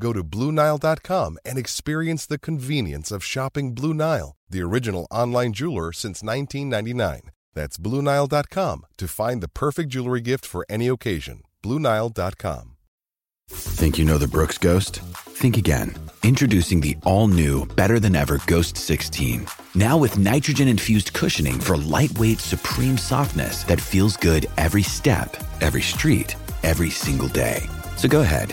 Go to BlueNile.com and experience the convenience of shopping Blue Nile, the original online jeweler since 1999. That's BlueNile.com to find the perfect jewelry gift for any occasion. BlueNile.com. Think you know the Brooks Ghost? Think again. Introducing the all new, better than ever Ghost 16. Now with nitrogen infused cushioning for lightweight, supreme softness that feels good every step, every street, every single day. So go ahead,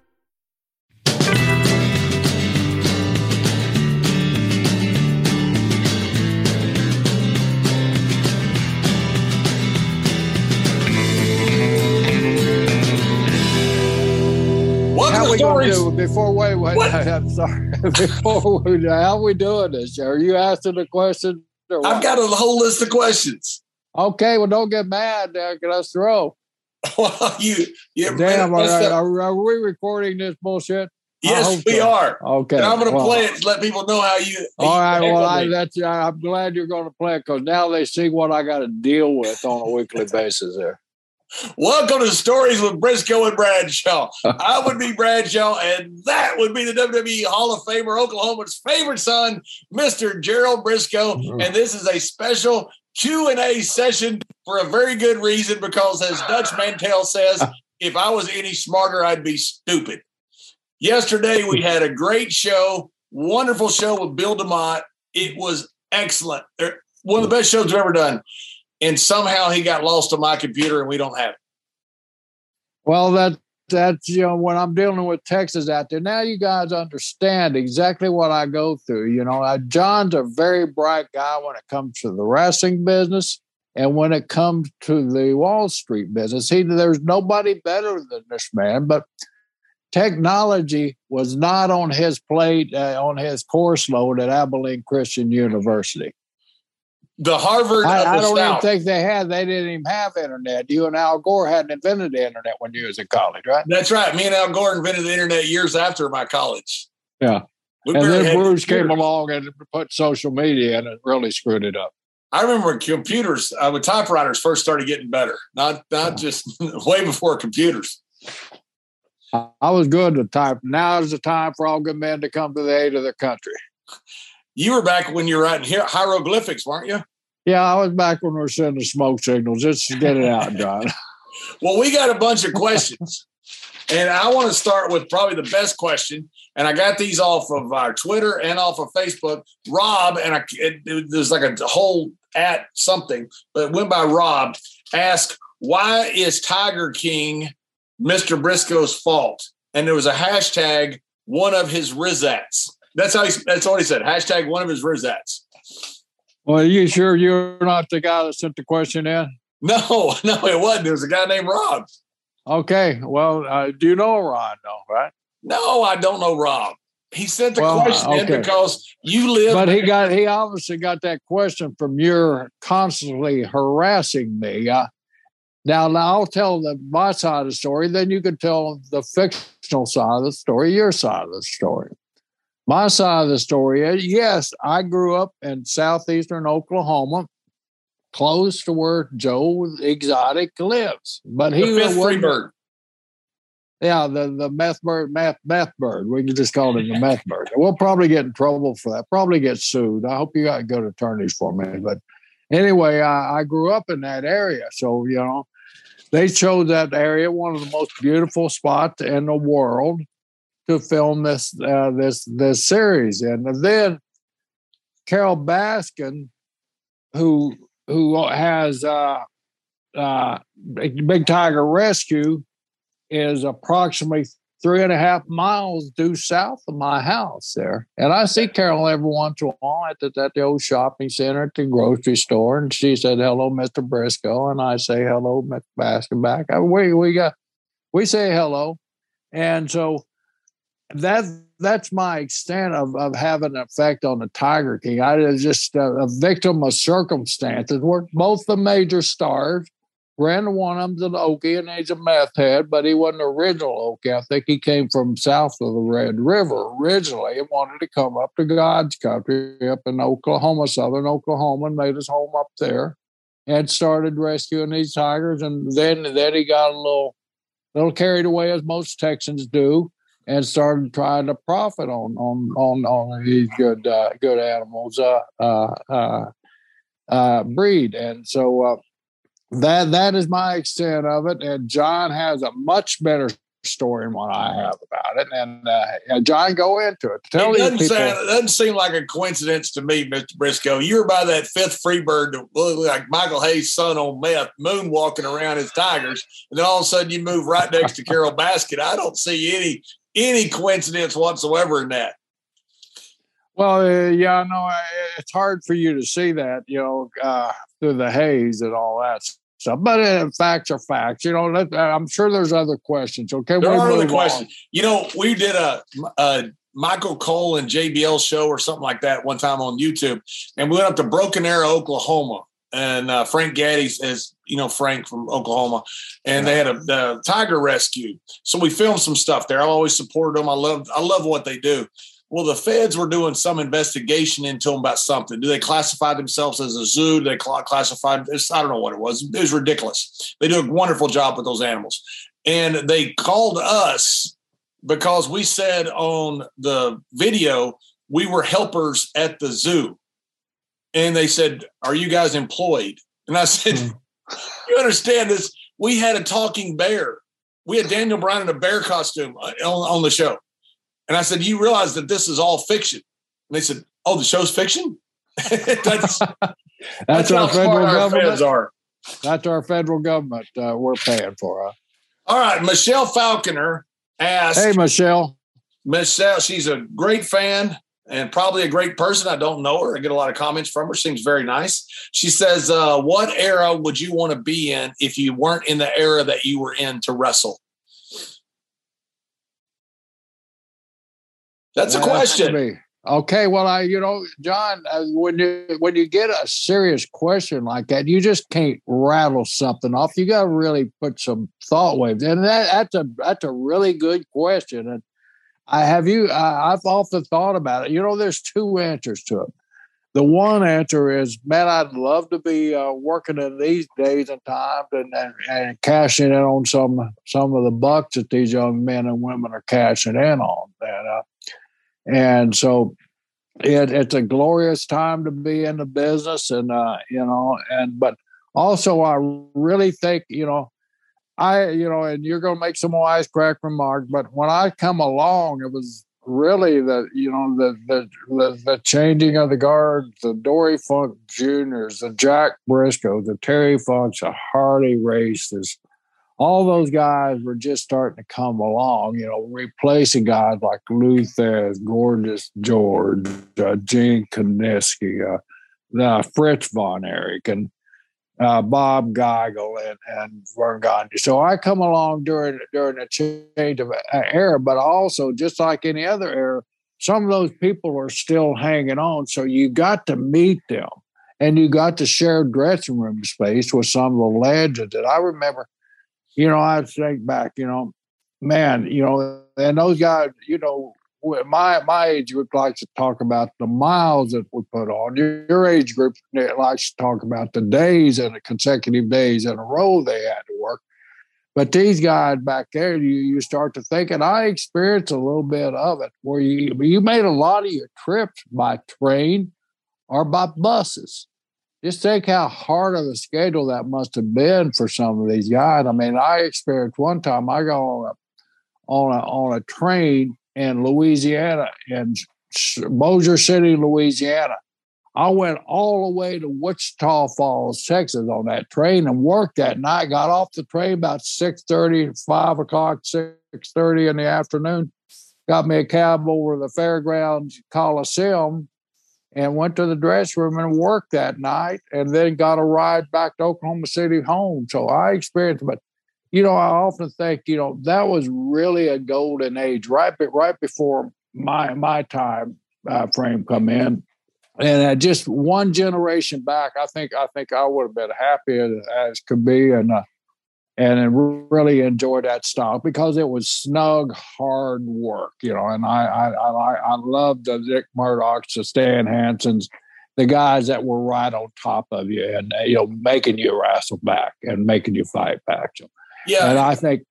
We stories. do before wait wait? I'm sorry. Before we, how are we doing this? Are you asking the question? I've got a whole list of questions. Okay, well, don't get mad. There, let's throw. Well, you, you Damn, are, are, are we recording this bullshit? Yes, we so. are. Okay, And I'm going to well, play it to let people know how you. All right, well, I, that's uh, I'm glad you're going to play it because now they see what I got to deal with on a weekly basis. There. Welcome to Stories with Briscoe and Bradshaw. I would be Bradshaw, and that would be the WWE Hall of Famer, Oklahoma's favorite son, Mr. Gerald Briscoe. Mhm. And this is a special Q and A session for a very good reason, because as Dutch Mantell says, if I was any smarter, I'd be stupid. Yesterday we had a great show, wonderful show with Bill DeMott. It was excellent. One of the best shows we've ever done. And somehow he got lost on my computer, and we don't have it. Well, that that's you know when I'm dealing with Texas out there now, you guys understand exactly what I go through. You know, John's a very bright guy when it comes to the wrestling business, and when it comes to the Wall Street business, he there's nobody better than this man. But technology was not on his plate uh, on his course load at Abilene Christian University. The Harvard I, I don't South. even think they had. They didn't even have internet. You and Al Gore hadn't invented the internet when you was in college, right? That's right. Me and Al Gore invented the internet years after my college. Yeah. We and then Bruce came along and put social media and it really screwed it up. I remember computers, uh, when typewriters first started getting better, not not just way before computers. I, I was good to type. Now is the time for all good men to come to the aid of their country. You were back when you were writing hier- hieroglyphics, weren't you? Yeah, I was back when we were sending smoke signals. Just to get it out, John. Well, we got a bunch of questions, and I want to start with probably the best question. And I got these off of our Twitter and off of Facebook. Rob and I, it, it- there's like a whole at something, but it went by Rob. Asked why is Tiger King Mr. Briscoe's fault? And there was a hashtag one of his Rizats. That's how he, that's what he said. Hashtag one of his Rizats. Well, are you sure you're not the guy that sent the question in? No, no, it wasn't. There was a guy named Rob. Okay. Well, uh, do you know Ron, though, right? No, I don't know Rob. He sent the Well, question in okay. because you live. But he got he obviously got that question from your constantly harassing me. Uh, now, now I'll tell the my side of the story. Then you can tell the fictional side of the story, your side of the story. My side of the story is yes, I grew up in southeastern Oklahoma, close to where Joe Exotic lives. But he the fifth free wasn't- bird. yeah, the the meth bird, meth meth bird. We can just call it the meth bird. We'll probably get in trouble for that. Probably get sued. I hope you got good attorneys for me. But anyway, I, I grew up in that area, so you know, they chose that area one of the most beautiful spots in the world. To film this uh, this this series. And then Carol Baskin, who who has uh, uh, Big Tiger Rescue, is approximately three and a half miles due south of my house there. And I see Carol every once in a while at the, at the old shopping center, at the grocery store. And she said, hello, Mr. Briscoe. And I say, hello, Mr. Baskin back. We, we got, we say hello. And so that, that's my extent of, of having an effect on the Tiger King. I was just a, a victim of circumstances where both the major stars Brandon one of them's an Okie and he's a meth head, but he wasn't original Okie. I think he came from south of the Red River originally and wanted to come up to God's country up in Oklahoma, southern Oklahoma, and made his home up there and started rescuing these tigers. And then, then he got a little, little carried away, as most Texans do, and started trying to profit on on on, on these good uh, good animals uh, uh, uh, uh breed. And so uh, that that is my extent of it. And John has a much better story than what I have about it. And uh, John, go into it. Tell it doesn't, people, sound, it doesn't seem like a coincidence to me, Mr. Briscoe. You were by that fifth Freebird that looked like Michael Hayes' son on meth, moonwalking around his tigers, and then all of a sudden you move right next to Carol Basket. I don't see any any coincidence whatsoever in that. Well, uh, yeah, no, it's hard for you to see that, you know, uh, through the haze and all that stuff. But uh, facts are facts. You know, let, uh, I'm sure there's other questions. Okay, there are other questions. You know, we did a, a Michael Cole and JBL show or something like that one time on YouTube, and we went up to Broken Arrow, Oklahoma. And uh, Frank Gaddy is, you know, Frank from Oklahoma, and they had a tiger rescue. So we filmed some stuff there. I always supported them. I love, I love what they do. Well, the feds were doing some investigation into them about something. Do they classify themselves as a zoo? Do they classify? I don't know what it was. It was ridiculous. They do a wonderful job with those animals, and they called us because we said on the video we were helpers at the zoo, and they said, "Are you guys employed?" And I said, mm. "You understand this? We had a talking bear. We had Daniel Bryan in a bear costume uh, on, on the show." And I said, You realize that this is all fiction? And they said, Oh, the show's fiction? that's, that's, that's our federal our government. Are. That's our federal government uh, we're paying for. Huh? All right. Michelle Falconer asked. Hey, Michelle. Michelle, she's a great fan and probably a great person. I don't know her. I get a lot of comments from her. Seems very nice. She says, uh, What era would you want to be in if you weren't in the era that you were in to wrestle? That's a question. Okay, well, I, you know, John, uh, when you when you get a serious question like that, you just can't rattle something off. You got to really put some thought waves, and that, that's a that's a really good question. And I have you, I, I've often thought about it. You know, there's two answers to it. The one answer is, man, I'd love to be uh, working in these days and times and, and, and, cashing in on some some of the bucks that these young men and women are cashing in on. And uh, and so it, it's a glorious time to be in the business and uh, you know and but also i really think you know i you know and you're going to make some wisecrack remarks but when i come along it was really the you know the the the, the changing of the guard the dory funk juniors the jack briscoe the terry funks the harley races. All those guys were just starting to come along, you know, replacing guys like Lou Thesz, Gorgeous George, uh, Gene Kiniski, uh, uh, Fritz von Erich, and uh, Bob Geigel and, and Verne Gagne. So I come along during during a change of era, but also just like any other era, some of those people are still hanging on. So you got to meet them, and you got to share dressing room space with some of the legends. And I remember you know, I think back, you know, man, you know, and those guys, you know, my my age group likes to talk about the miles that we put on. Your, your age group eh, likes to talk about the days and the consecutive days in a row they had to work. But these guys back there, you you start to think, and I experienced a little bit of it, where you you made a lot of your trips by train or by buses just think how hard of a schedule that must have been for some of these guys. I mean, I experienced one time I got on a on a on a train in Louisiana, in Bossier City, Louisiana. I went all the way to Wichita Falls, Texas on that train and worked that night. Got off the train about 6 5 o'clock, 6.30 in the afternoon. Got me a cab over the Fairgrounds Coliseum and went to the dress room and worked that night and then got a ride back to Oklahoma City home. So I experienced, but you know, I often think, you know, that was really a golden age, right, right before my my time uh, frame come in and uh, just one generation back, I think I think I would have been happy as, could be, and uh, and really enjoyed that style because it was snug, hard work, you know. And I I I, I love the Dick Murdochs, the Stan Hansens, the guys that were right on top of you and uh, you know making you wrestle back and making you fight back. So, yeah, and I think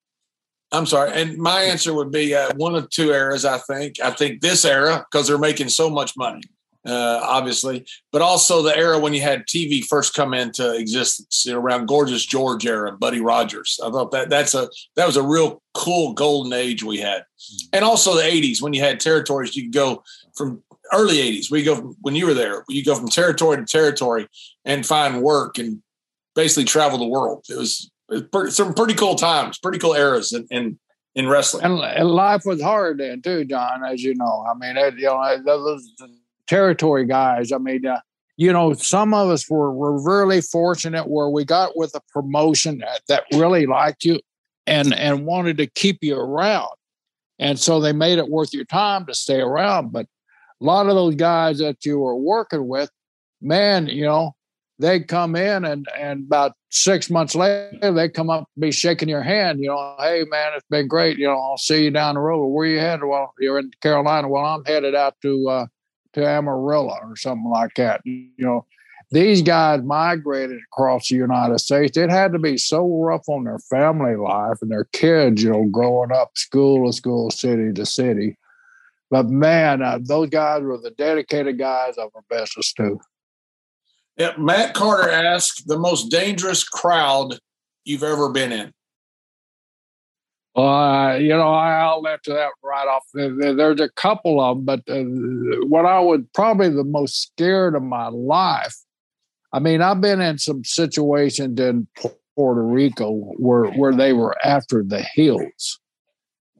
I'm sorry. And my answer would be uh, one of two eras, I think. I think this era, because they're making so much money uh, obviously, but also the era when you had TV first come into existence you know, around Gorgeous George era, Buddy Rogers. I thought that that's a that was a real cool golden age we had, and also the '80s when you had territories. You could go from early '80s. We go from, when you were there. You go from territory to territory and find work and basically travel the world. It was, it was pretty, some pretty cool times, pretty cool eras in, in in wrestling. And, and, life was hard then too, John, as you know. I mean, it, you know, those territory guys. I mean, uh, you know, some of us were, were really fortunate where we got with a promotion that, that really liked you and and wanted to keep you around. And so they made it worth your time to stay around. But a lot of those guys that you were working with, man, you know, they'd come in and and about six months later they come up and be shaking your hand you know hey man it's been great you know i'll see you down the road where you headed well you're in carolina well i'm headed out to uh, to Amarillo or something like that. You know, these guys migrated across the United States. It had to be so rough on their family life and their kids, you know, growing up school to school, city to city. But man, uh, those guys were the dedicated guys of our business too. Yeah, Matt Carter asked the most dangerous crowd you've ever been in. Uh, you know, I, will let that right off. There's a couple of them, but uh, what I would probably the most scared of my life. I mean, I've been in some situations in Puerto Rico where where they were after the hills,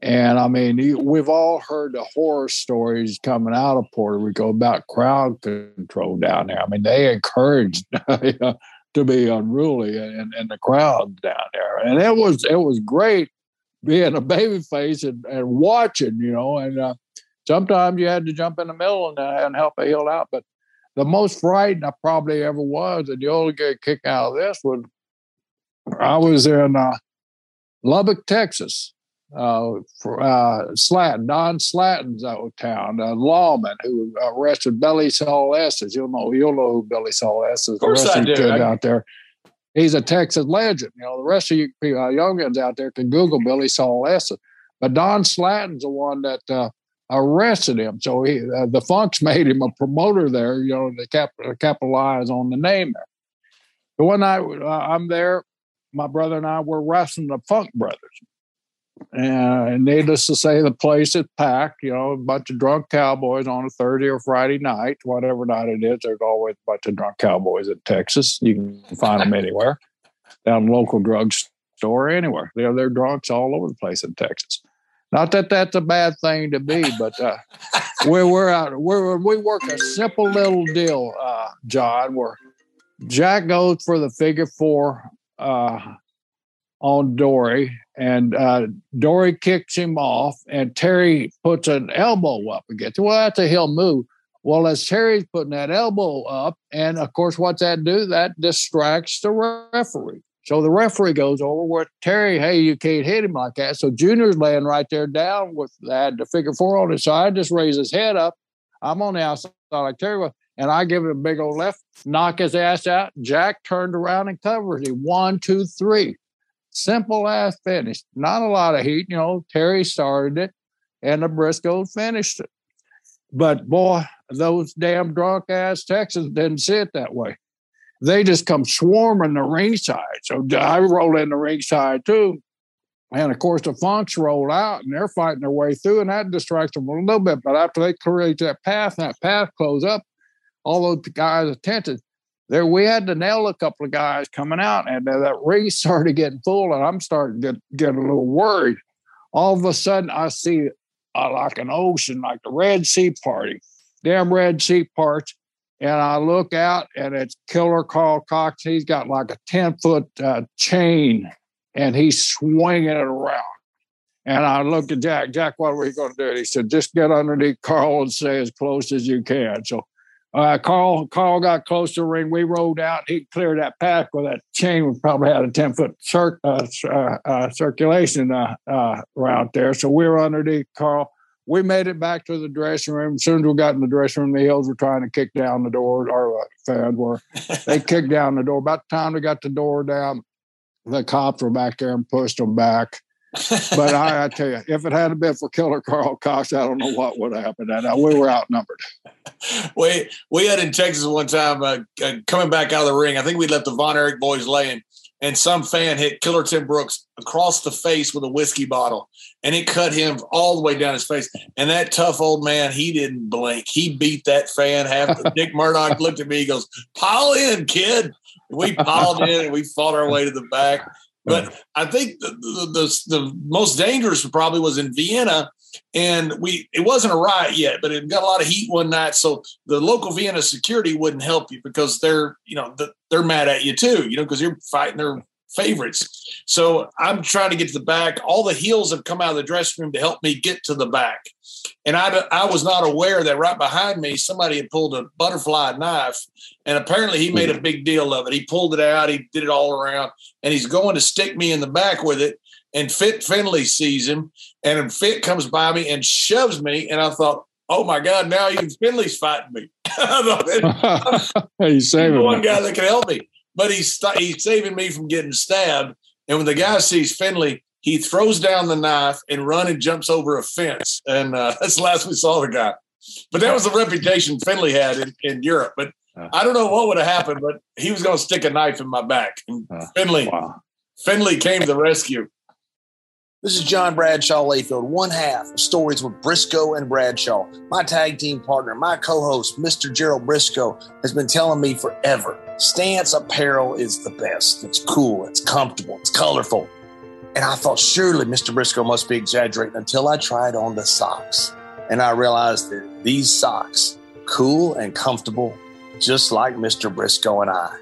and I mean, we've all heard the horror stories coming out of Puerto Rico about crowd control down there. I mean, they encouraged to be unruly in, the crowd down there, and it was it was great being a baby face and, and watching, you know, and uh, sometimes you had to jump in the middle and, uh, and help a heel out. But the most frightened I probably ever was, and the only get kick out of this was I was in uh, Lubbock, Texas. Uh, for, uh, Slatton, Don Slatton's old town, a lawman who arrested Billie Sol Estes. You'll know, you'll know who Billie Sol Estes is. Of course I do. Kid out there he's a Texas legend. You know, the rest of you uh, youngins out there can Google Billie Sol Estes. But Don Slatton's the one that uh, arrested him. So he, uh, the Funks made him a promoter there, you know, to cap- capitalize on the name there. But one night uh, I'm there, my brother and I were wrestling the Funk Brothers. And needless to say, the place is packed. You know, a bunch of drunk cowboys on a Thursday or Friday night, whatever night it is. There's always a bunch of drunk cowboys in Texas. You can find them anywhere, down local drug store, anywhere. They're they're drunks all over the place in Texas. Not that that's a bad thing to be, but uh, we're we're out. We're we work a simple little deal, uh, John. Where Jack goes for the figure four uh, on Dory, and uh, Dory kicks him off, and Terry puts an elbow up against. him. Well, that's a heel move. Well, as Terry's putting that elbow up, and of course, what's that do? That distracts the referee. So the referee goes over with Terry, hey, you can't hit him like that. So Junior's laying right there down with that the figure four on his side, just raise his head up. I'm on the outside like Terry was, and I give it a big old left, knock his ass out. Jack turned around and covers him. One, two, three. Simple ass finish. Not a lot of heat. You know, Terry started it and the Briscoes finished it. But boy, those damn drunk ass Texans didn't see it that way. They just come swarming the ringside. So I roll in the ringside too. And of course, the funks roll out and they're fighting their way through, and that distracts them a little bit. But after they create that path, and that path close up, all those guys' attention, there we had to nail a couple of guys coming out, and that race started getting full, and I'm starting to get, get a little worried. All of a sudden, I see uh, like an ocean, like the Red Sea party, damn Red Sea parts. And I look out, and it's Killer Karl Kox. He's got like a 10 foot uh, chain and he's swinging it around. And I looked at Jack. Jack, what are we going to do? And he said, just get underneath Karl and stay as close as you can. So uh, Karl Karl got close to the ring. We rode out. He cleared that path with that chain. We probably had a 10 foot cir- uh, uh, uh circulation uh, uh, route there. So we were underneath Karl. We made it back to the dressing room. As soon as we got in the dressing room, the Hills were trying to kick down the door. Our fans were. they kicked down the door. About the time we got the door down, the cops were back there and pushed them back. But I, I, tell you, if it hadn't been for Killer Karl Kox, I don't know what would have happened. And uh, we were outnumbered. We we had in Texas one time uh, uh, coming back out of the ring. I think we left the Von Erich boys laying, and some fan hit Killer Tim Brooks across the face with a whiskey bottle, and it cut him all the way down his face. And that tough old man, he didn't blink. He beat that fan half. Dick Murdoch looked at me. He goes, "Pile in, kid." we piled in and we fought our way to the back. But I think the, the, the, the most dangerous probably was in Vienna, and we it wasn't a riot yet, but it got a lot of heat one night. So the local Vienna security wouldn't help you because they're you know they're mad at you too, you know, because you're fighting their favorites. So I'm trying to get to the back. All the heels have come out of the dressing room to help me get to the back. And I, I was not aware that right behind me, somebody had pulled a butterfly knife. And apparently he made a hmm. big deal of it. He pulled it out, he did it all around, and he's going to stick me in the back with it. And Fit Finlay sees him, and Fit comes by me and shoves me. And I thought, oh my God, now even Finlay's fighting me. he's saving one guy that can help me. But he's, he's saving me from getting stabbed. And when the guy sees Finlay, he throws down the knife and run and jumps over a fence. And uh, that's the last we saw the guy. But that was the reputation Finlay had in, in Europe. But uh, I don't know what would have happened, but he was going to stick a knife in my back. And uh, Finlay, wow. Finlay came to the rescue. This is John Bradshaw Layfield, one half of Stories with Briscoe and Bradshaw. My tag team partner, my co host, Mr. Gerald Briscoe, has been telling me forever Stance apparel is the best. It's cool, it's comfortable, it's colorful. And I thought, surely Mr. Briscoe must be exaggerating until I tried on the socks. And I realized that these socks, cool and comfortable, just like Mr. Briscoe and I.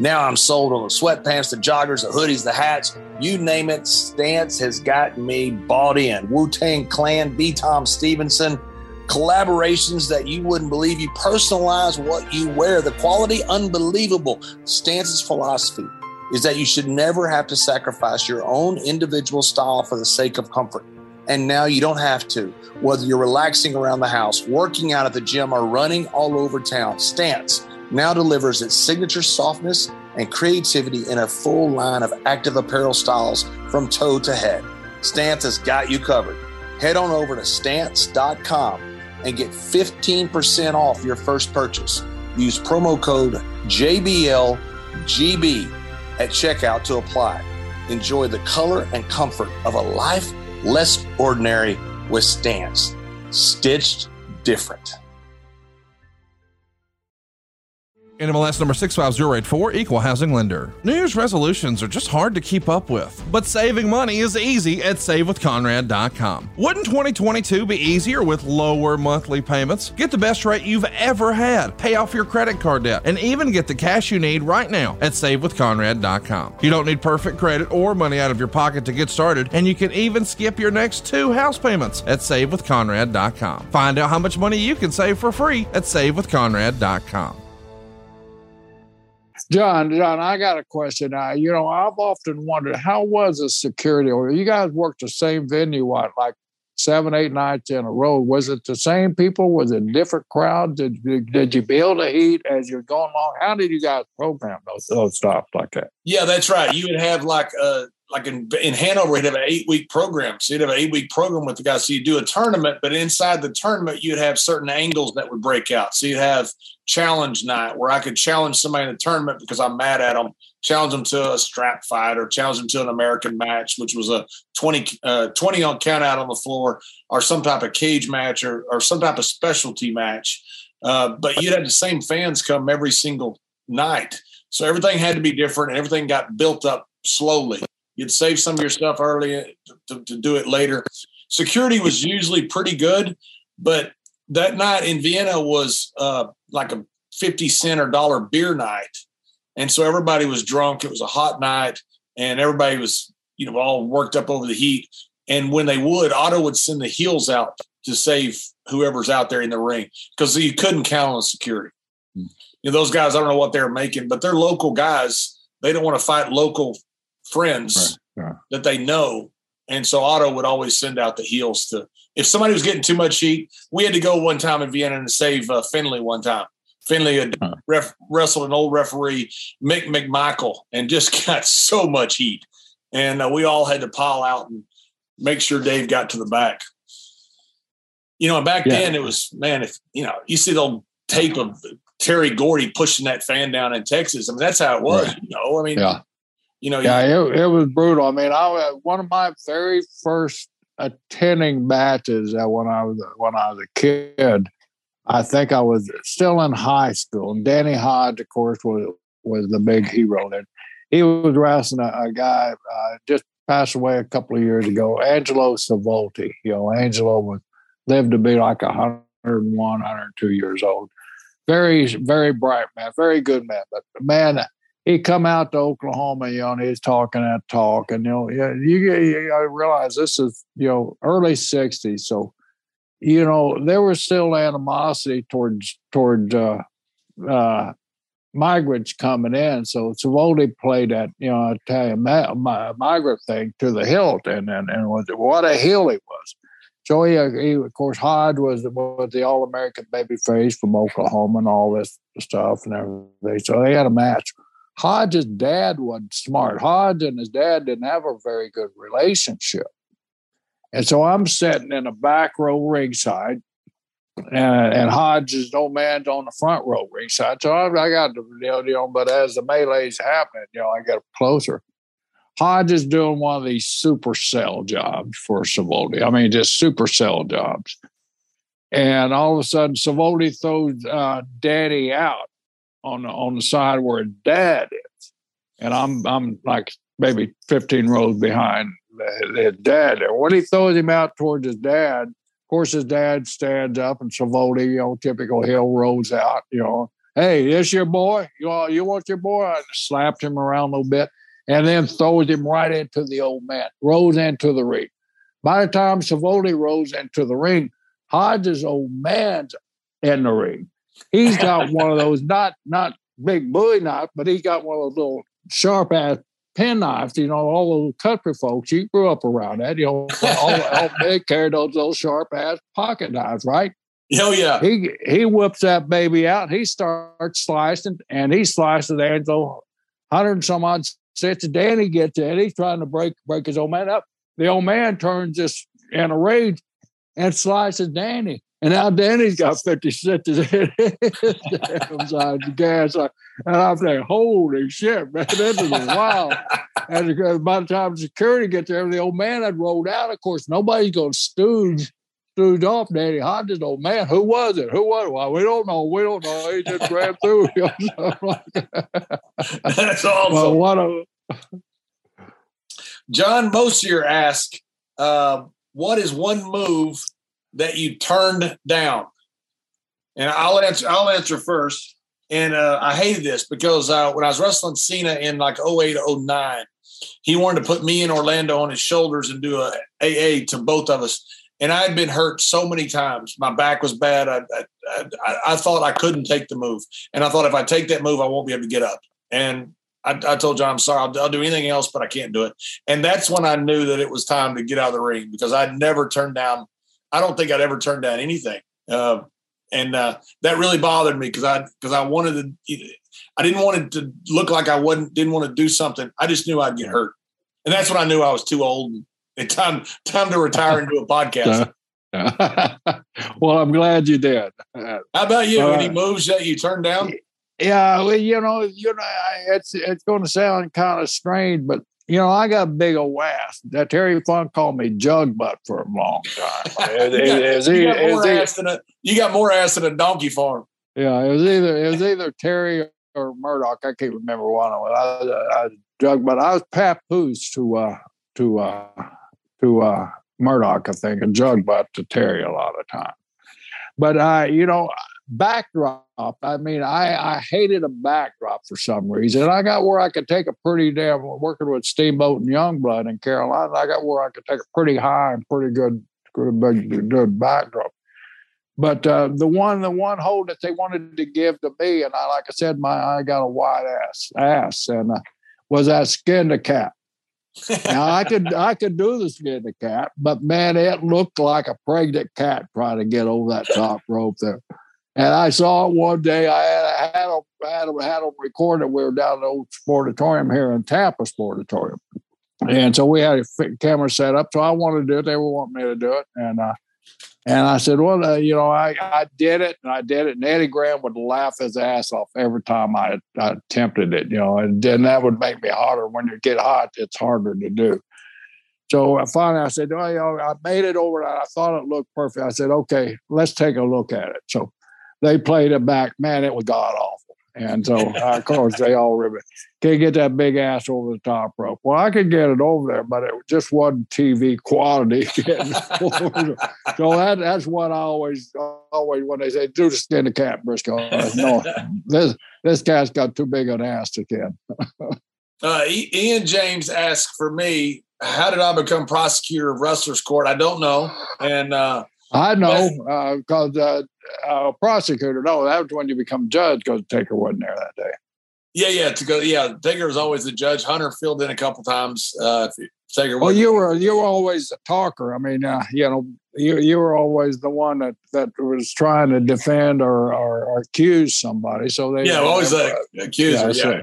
Now I'm sold on the sweatpants, the joggers, the hoodies, the hats, you name it. Stance has gotten me bought in. Wu Tang Clan, B. Tom Stevenson, collaborations that you wouldn't believe. You personalize what you wear. The quality, unbelievable. Stance's philosophy is that you should never have to sacrifice your own individual style for the sake of comfort. And now you don't have to. Whether you're relaxing around the house, working out at the gym, or running all over town, Stance now delivers its signature softness and creativity in a full line of active apparel styles from toe to head. Stance has got you covered. Head on over to stance.com and get 15% off your first purchase. Use promo code JBLGB at checkout to apply. Enjoy the color and comfort of a life less ordinary with Stance. Stitched different. NMLS number 65084, Equal Housing Lender. New Year's resolutions are just hard to keep up with, but saving money is easy at SaveWithConrad.com. Wouldn't 2022 be easier with lower monthly payments? Get the best rate you've ever had, pay off your credit card debt, and even get the cash you need right now at SaveWithConrad.com. You don't need perfect credit or money out of your pocket to get started, and you can even skip your next two house payments at SaveWithConrad.com. Find out how much money you can save for free at SaveWithConrad.com. John, John, I got a question. I, you know, I've often wondered how was the security? Or you guys worked the same venue, what, like seven, eight nights in a row? Was it the same people? Was it different crowd? Did, did, you build a heat as you're going along? How did you guys program those, those stuff like that? Yeah, that's right. You would have like uh, like in, in Hanover, he'd have an eight week program. So you'd have an eight week program with the guys. So you do a tournament, but inside the tournament, you'd have certain angles that would break out. So you'd have challenge night where I could challenge somebody in the tournament because I'm mad at them, challenge them to a strap fight or challenge them to an American match, which was a 20, uh, 20 on count out on the floor or some type of cage match or, or some type of specialty match. Uh, but you'd have the same fans come every single night. So everything had to be different and everything got built up slowly. You'd save some of your stuff early to, to do it later. Security was usually pretty good, but that night in Vienna was uh, like a 50 cent or dollar beer night. And so everybody was drunk. It was a hot night and everybody was, you know, all worked up over the heat. And when they would, Otto would send the heels out to save whoever's out there in the ring because you couldn't count on security. Hmm. You know, those guys, I don't know what they're making, but they're local guys. They don't want to fight local friends right. Yeah. that they know. And so Otto would always send out the heels to, if somebody was getting too much heat, we had to go one time in Vienna and save uh, Finlay one time. Finlay had ref, wrestled an old referee, Mick McMichael, and just got so much heat. And uh, we all had to pile out and make sure Dave got to the back. You know, back yeah. then it was, man, if, you know, you see the old tape of Terry Gordy pushing that fan down in Texas. I mean, that's how it was, right. you know, I mean, yeah. You know, yeah, it, it was brutal. I mean, I one of my very first attending matches that when I was, when I was a kid, I think I was still in high school. And Danny Hodge, of course, was was the big hero. And he was wrestling a, a guy uh, just passed away a couple of years ago, Angelo Savoldi. You know, Angelo was lived to be like 101, 102 years old. Very, very bright man, very good man. But man, he come out to Oklahoma, you know, and he's talking that talk, and you know, you, you, you realize this is you know early '60s, so you know, there was still animosity towards towards uh, uh, migrants coming in. So Savoldi played that, you know, Italian ma- ma- migrant thing to the hilt, and and, and what a heel he was. So he, he of course, Hodge was was the All American baby face from Oklahoma and all this stuff and everything. So they had a match. Hodge's dad wasn't smart. Hodge and his dad didn't have a very good relationship. And so I'm sitting in a back row ringside, and, and Hodge's old man's on the front row ringside. So I, I got the deal, you know, but as the melee's happening, you know, I get closer. Hodge is doing one of these super cell jobs for Savoldi. I mean, just super cell jobs. And all of a sudden, Savoldi throws uh, Daddy out on the, on the side where Dad is, and I'm I'm like maybe 15 rows behind his dad And When he throws him out towards his dad, of course, his dad stands up and Savoldi, you know, typical Hill rolls out, you know, hey, this your boy? You, want, you want your boy? Slapped him around a little bit and then throws him right into the old man, rose into the ring. By the time Savoldi rose into the ring, Hodges' old man's in the ring. He's got one of those, not not big boy knife, but he's got one of those little sharp ass penknives, you know, all the country folks, you grew up around that, you know, all, all they carried those, those sharp ass pocket knives, right? Oh yeah. He he whips that baby out. He starts slicing, and he slices Angelo hundred and some odd cents. Danny gets in. He's trying to break break his old man up. The old man turns just in a rage and slices Danny. And now Danny's got 50 cents in inside uh, the gas. Uh, and I'm like, holy shit, man, this is wild. and uh, by the time security gets there, the old man had rolled out. Of course, nobody's going to stooge, stooge off Danny Hodges. Old man, who was it? Who was it? Well, we don't know. We don't know. He just ran through. That's awesome. Well, what a... John Mosier asked, uh, what is one move – that you turned down? And I'll answer. I'll answer first. And uh, I hated this because uh, when I was wrestling Cena in like 08, 09, he wanted to put me and Orlando on his shoulders and do a AA to both of us. And I had been hurt so many times. My back was bad. I, I, I, I thought I couldn't take the move. And I thought if I take that move, I won't be able to get up. And I, told John, I'm sorry, I'll, I'll, do anything else, but I can't do it. And that's when I knew that it was time to get out of the ring because I'd never turned down I don't think I'd ever turn down anything. Uh, and uh, that really bothered me because I because I wanted to. I didn't want it to look like I wasn't didn't want to do something. I just knew I'd get hurt, And that's when I knew I was too old and time time to retire and do a podcast. well, I'm glad you did. How about you? Uh, Any moves that you turned down? Yeah, well, you know, you know, it's it's going to sound kind of strange, but you know, I got a big old ass. That Terry Funk called me jug butt for a long time. you, got more ass than a donkey farm. Yeah, it was either it was either Terry or Murdoch. I can't remember one of them. I, I, I jug butt. I was papoose to uh to uh to uh Murdoch, I think, and jug butt to Terry a lot of time. But I, uh, you know, backdrop. I mean, I, I hated a backdrop for some reason. I got where I could take a pretty damn working with Steamboat and Youngblood in Carolina. I got where I could take a pretty high and pretty good, good, good, backdrop. But uh, the one, the one hole that they wanted to give to me, and I, like I said, my I got a wide ass ass, and uh, was that skin to cat now I could I could do the skin the cat, but man, it looked like a pregnant cat trying to get over that top rope there. And I saw it one day. I had, had them had them had them recorded. We were down at the old sportatorium here in Tampa Sportatorium, and so we had a camera set up. So I wanted to do it. They were wanting me to do it, and uh, and I said, well, uh, you know, I, I did it and I did it. And Eddie Graham would laugh his ass off every time I, I attempted it, you know, and then that would make me harder. When you get hot, it's harder to do. So finally I said, oh, you know, I made it over. I thought it looked perfect. I said, okay, let's take a look at it. So they played it back. Man, it was god awful. And so, of course, they all ribbon. Can't get that big ass over the top rope. Well, I could get it over there, but it was just wasn't TV quality. so that, that's what I always, always when they say, do the skin the cat, Briscoe. no, this this cat's got too big an ass to get. uh, Ian James asked for me, how did I become prosecutor of Wrestlers Court? I don't know. And uh, I know because uh, uh, prosecutor. No, that was when you become judge because Taker wasn't there that day. Yeah, yeah. To go, yeah. Taker was always the judge. Hunter filled in a couple times. Uh, Taker. Well, you were you were always a talker. I mean, uh, you know, you you were always the one that that was trying to defend or or, or accuse somebody. So they yeah, always the accuser. Yeah, yeah.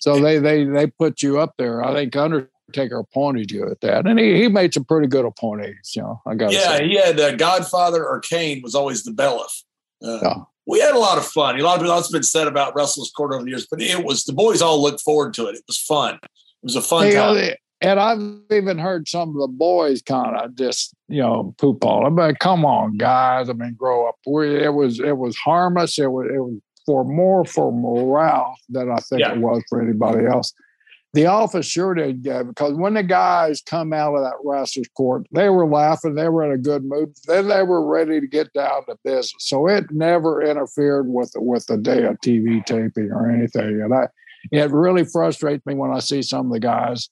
So, so they they they put you up there. I think Hunter Taker appointed you at that, and he, he made some pretty good appointees. You know, I got yeah, say. he had uh, Godfather or Kane was always the bailiff. Uh, yeah. We had a lot of fun. A lot of lots have been said about Wrestlers Court over the years, but it was the boys all looked forward to it. It was fun. It was a fun hey, time. And I've even heard some of the boys kind of just, you know, poop all. I mean, come on, guys. I mean, grow up. We, it was it was harmless. It was it was for more for morale than I think yeah. it was for anybody else the office sure did go because when the guys come out of that wrestler's court, they were laughing, they were in a good mood, then they were ready to get down to business. So it never interfered with with the day of TV taping or anything. And I, it really frustrates me when I see some of the guys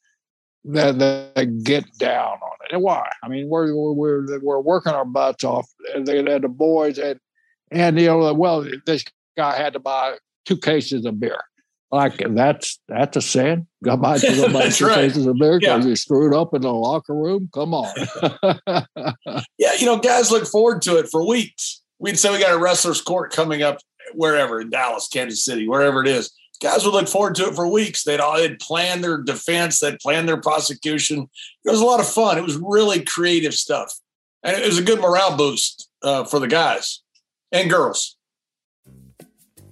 that, that get down on it. And why? I mean, we're we're we're working our butts off, and, they, and the boys and and you know, well, this guy had to buy two cases of beer like that's that's a sin. Go buy two right. cases of because yeah. you screwed up in the locker room. Come on. yeah, you know, guys look forward to it for weeks. We'd say we got a wrestler's court coming up wherever in Dallas, Kansas City, wherever it is. Guys would look forward to it for weeks. They'd all they'd plan their defense, they'd plan their prosecution. It was a lot of fun. It was really creative stuff, and it was a good morale boost uh, for the guys and girls.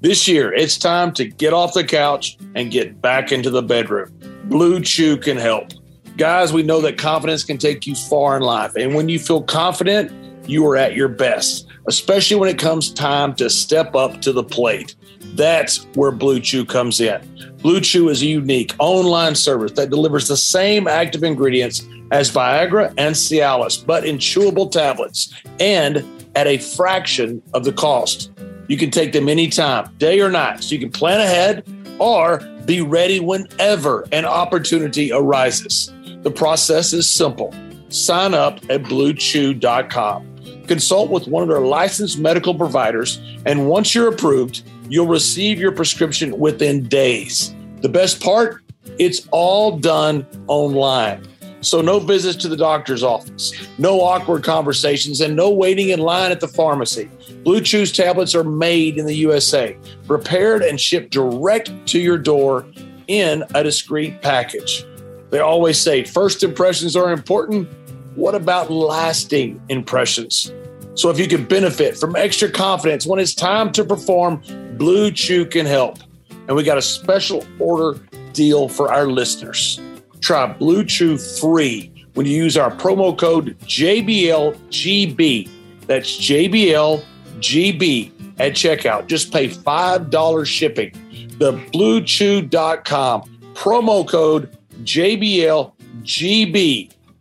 This year, it's time to get off the couch and get back into the bedroom. Blue Chew can help. Guys, we know that confidence can take you far in life. And when you feel confident, you are at your best, especially when it comes time to step up to the plate. That's where Blue Chew comes in. Blue Chew is a unique online service that delivers the same active ingredients as Viagra and Cialis, but in chewable tablets and at a fraction of the cost. You can take them anytime, day or night, so you can plan ahead or be ready whenever an opportunity arises. The process is simple. Sign up at bluechew.com. Consult with one of their licensed medical providers, and once you're approved, you'll receive your prescription within days. The best part, it's all done online. So, no visits to the doctor's office, no awkward conversations, and no waiting in line at the pharmacy. Blue Chew's tablets are made in the USA, prepared and shipped direct to your door in a discreet package. They always say first impressions are important. What about lasting impressions? So if you can benefit from extra confidence when it's time to perform, Blue Chew can help. And we got a special order deal for our listeners. Try Blue Chew free when you use our promo code JBLGB. That's JBLGB at checkout. Just pay $5 shipping. The bluechew.com promo code JBLGB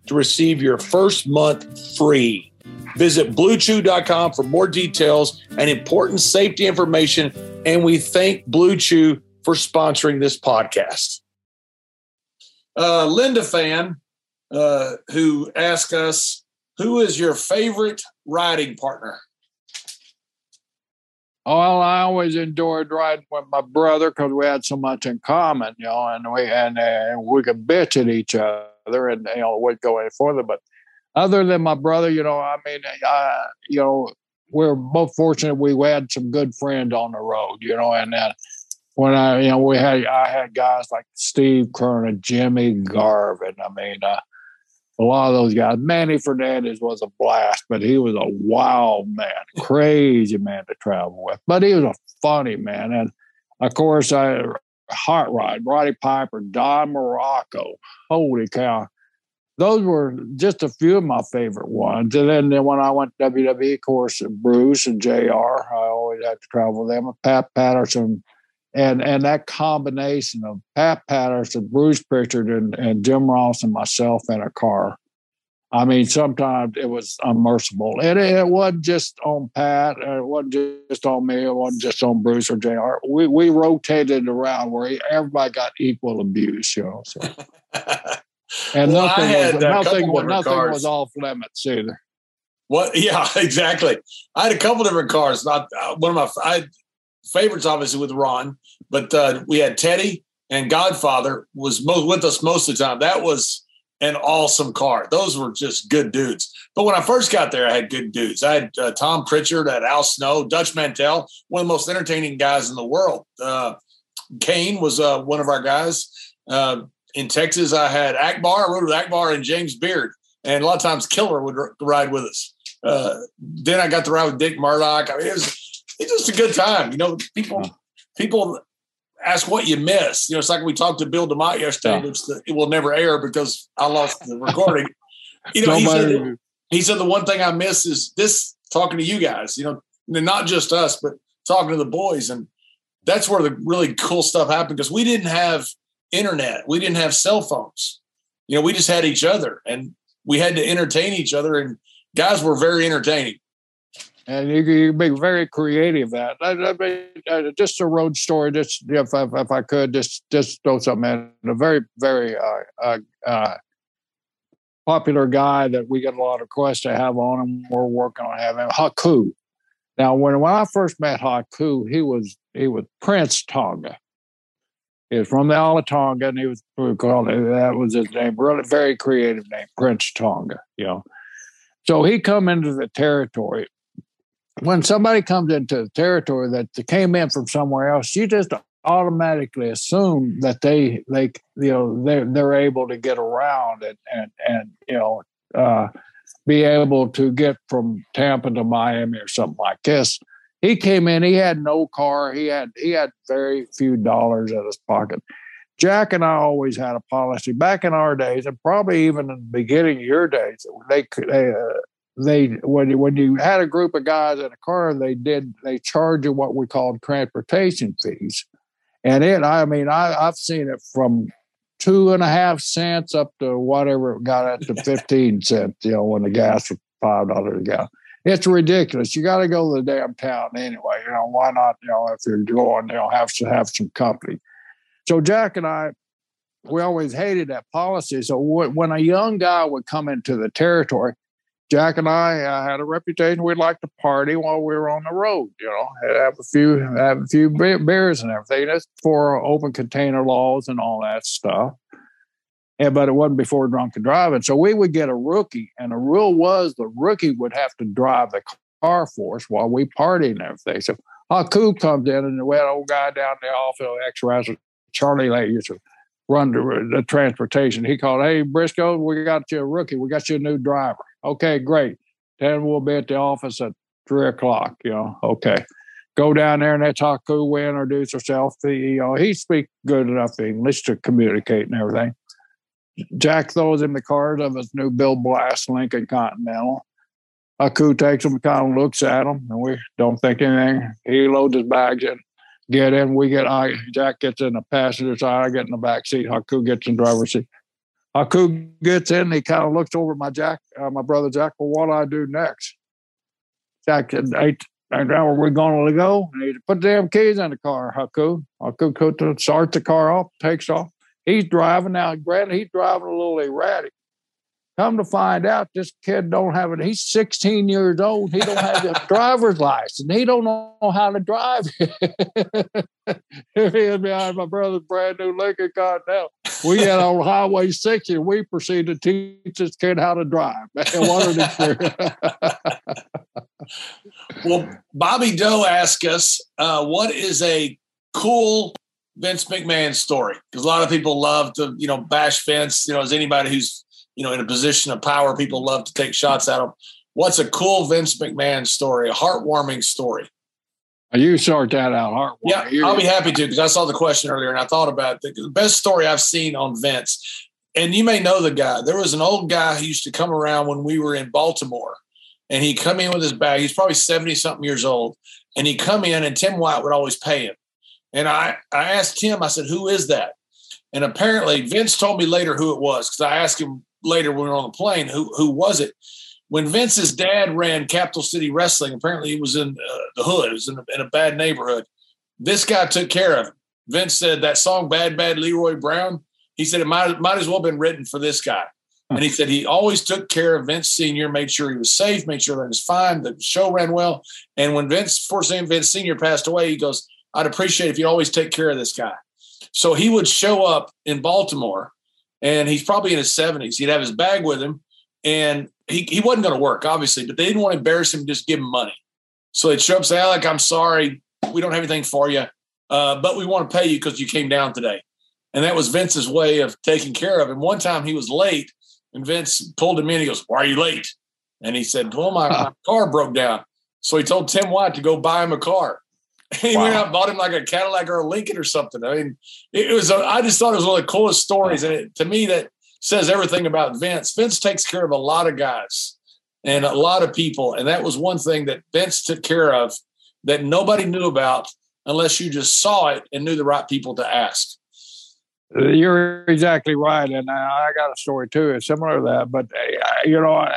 to receive your first month free. Visit bluechew.com for more details and important safety information. And we thank Blue Chew for sponsoring this podcast. Uh, Linda fan uh, who asked us, "Who is your favorite riding partner?" Well, I always enjoyed riding with my brother because we had so much in common, you know, and we and we could bitch at each other, and you know, we'd go any further. But other than my brother, you know, I mean, uh, you know, we're both fortunate we had some good friends on the road, you know, and uh, when I, you know, we had, I had guys like Steve Keirn, Jimmy Garvin. I mean, uh, a lot of those guys. Manny Fernandez was a blast, but he was a wild man, crazy man to travel with. But he was a funny man. And of course, I Hot Rod, Roddy Piper, Don Muraco. Holy cow. Those were just a few of my favorite ones. And then, when I went WWE, of course, Bruce and JR, I always had to travel with them. Pat Patterson, and and that combination of Pat Patterson, Bruce Prichard, and, and Jim Ross and myself in a car. I mean, sometimes it was unmerciful. And it, it wasn't just on Pat, it wasn't just on me, it wasn't just on Bruce or JR. We we rotated around where everybody got equal abuse, you know. So. and well, nothing, was, nothing, nothing was off limits either. What? Yeah, exactly. I had a couple different cars. Not uh, one of my. I favorites, obviously, with Ron, but uh, we had Teddy and Godfather was most, with us most of the time. That was an awesome car. Those were just good dudes. But when I first got there, I had good dudes. I had uh, Tom Prichard, I had Al Snow, Dutch Mantell, one of the most entertaining guys in the world. Uh, Kane was uh, one of our guys. Uh, in Texas, I had Akbar. I rode with Akbar and James Beard. And a lot of times Killer would r- ride with us. Uh, then I got to ride with Dick Murdoch. I mean, it was it's just a good time. You know, people people ask what you miss. You know, it's like we talked to Bill DeMott yesterday, yeah. which the, it will never air because I lost the recording. you know, he said, he said the one thing I miss is this talking to you guys. You know, not just us, but talking to the boys, and that's where the really cool stuff happened because we didn't have internet, we didn't have cell phones. You know, we just had each other, and we had to entertain each other, and guys were very entertaining and you, you be very creative. That I, I mean, uh, just a road story. Just if I, if I could, just just throw something in. A very very uh, uh, uh, popular guy that we get a lot of requests to have on, and we're working on having Haku. Now, when when I first met Haku, he was he was Prince Tonga. He was from the Isle and he was called that was his name. Really, very creative name, Prince Tonga. You know. So he come into the territory when somebody comes into the territory that came in from somewhere else, you just automatically assume that they they you know they're they're able to get around and and and you know uh, be able to get from Tampa to Miami or something like this. He came in, he had no car, he had he had very few dollars in his pocket. Jack and I always had a policy back in our days, and probably even in the beginning of your days, they, they uh, they when when you had a group of guys in a car, they did they charge you what we called transportation fees, and it I mean I I've seen it from two and a half cents up to whatever it got up to fifteen cents. You know when the gas was five dollars a gallon. It's ridiculous. You got to go to the damn town anyway. You know why not? You know if you're going, you know have to have some company. So Jack and I, we always hated that policy. So when a young guy would come into the territory, Jack and I uh, had a reputation. We'd like to party while we were on the road. You know, have a few have a few beers and everything. That's for open container laws and all that stuff. And but it wasn't before drunken driving. So we would get a rookie, and the rule was the rookie would have to drive the car for us while we partied and everything. So Haku comes in, and we had an old guy down the office, ex-wrestler Charlie Lay used to run the, the transportation. He called, Hey, Briscoe, we got you a rookie. We got you a new driver. Okay, great. Then we'll be at the office at three o'clock. You know, okay. Go down there and that's Haku. We introduce herself. You know, he speaks good enough English to communicate and everything. Jack throws him the card of his new Bill Blass Lincoln Continental. Haku takes him, kind of looks at him, and we don't think anything. He loads his bags in, get in. We get I Jack gets in the passenger side, I get in the back seat. Haku gets in driver's seat. Haku gets in, he kind of looks over at my Jack, uh, my brother Jack. Well, what do I do next? Jack said, "Hey, now are we going to go?" And he put the damn keys in the car. Haku, Haku starts the car off, takes off. He's driving now. Granted, he's driving a little erratic. Come to find out, this kid don't have it. He's 16 years old. He don't have a driver's license. He don't know how to drive. Here he is behind my brother's brand new Lincoln Continental. We get on Highway 60 and we proceed to teach this kid how to drive. well, Bobby Doe asked us, uh, what is a cool Vince McMahon story? Because a lot of people love to, you know, bash Vince. You know, as anybody who's you know, in a position of power, people love to take shots at him. What's a cool Vince McMahon story, a heartwarming story? You sort that out, heartwarming. Yeah, You're, I'll be happy to because I saw the question earlier and I thought about it. The best story I've seen on Vince, and you may know the guy. There was an old guy who used to come around when we were in Baltimore, and he'd come in with his bag. He's probably seventy something years old, and he'd come in, and Tim White would always pay him. And I, I asked Tim, I said, "Who is that?" And apparently, Vince told me later who it was because I asked him later when we were on the plane, who who was it? When Vince's dad ran Capital City Wrestling, apparently he was in uh, the hood. It was in a, in a bad neighborhood. This guy took care of him. Vince said that song "Bad Bad Leroy Brown." He said it might might as well have been written for this guy. And he said he always took care of Vince Senior, made sure he was safe, made sure that he was fine, the show ran well. And when Vince, before Vince Senior passed away, he goes, "I'd appreciate if you always take care of this guy." So he would show up in Baltimore and he's probably in his 70s. He'd have his bag with him, and he, he wasn't going to work, obviously, but they didn't want to embarrass him, just give him money. So they'd show up, say, Alec, I'm sorry, we don't have anything for you, uh, but we want to pay you because you came down today. And that was Vince's way of taking care of him. One time he was late, and Vince pulled him in. He goes, Why are you late? And he said, Well, my, my car broke down. So he told Tim White to go buy him a car. he wow. went out and bought him like a Cadillac or a Lincoln or something. I mean, it was. A, I just thought it was one of the coolest stories, and it, to me, that says everything about Vince. Vince takes care of a lot of guys and a lot of people, and that was one thing that Vince took care of that nobody knew about unless you just saw it and knew the right people to ask. You're exactly right, and I got a story too. It's similar to that, but uh, you know,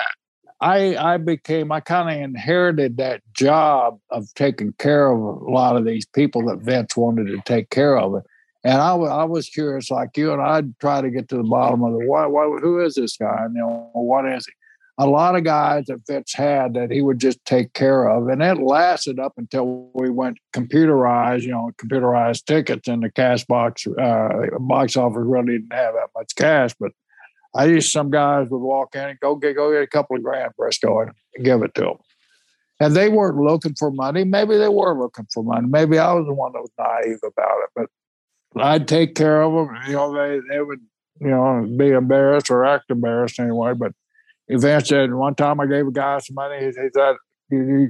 I I became I kind of inherited that job of taking care of a lot of these people that Vince wanted to take care of. And I, I was curious, like you, and I'd try to get to the bottom of it. Why, why, who is this guy? And you know, what is he? A lot of guys that Vince had that he would just take care of, and it lasted up until we went computerized, you know, computerized tickets, and the cash box uh, box office really didn't have that much cash, but I used some guys would walk in and go get go get a couple of grand Briscoe and give it to them. And they weren't looking for money. Maybe they were looking for money. Maybe I was the one that was naive about it. But I'd take care of them. You know, they they would you know be embarrassed or act embarrassed anyway. But eventually, one time I gave a guy some money. He, he said,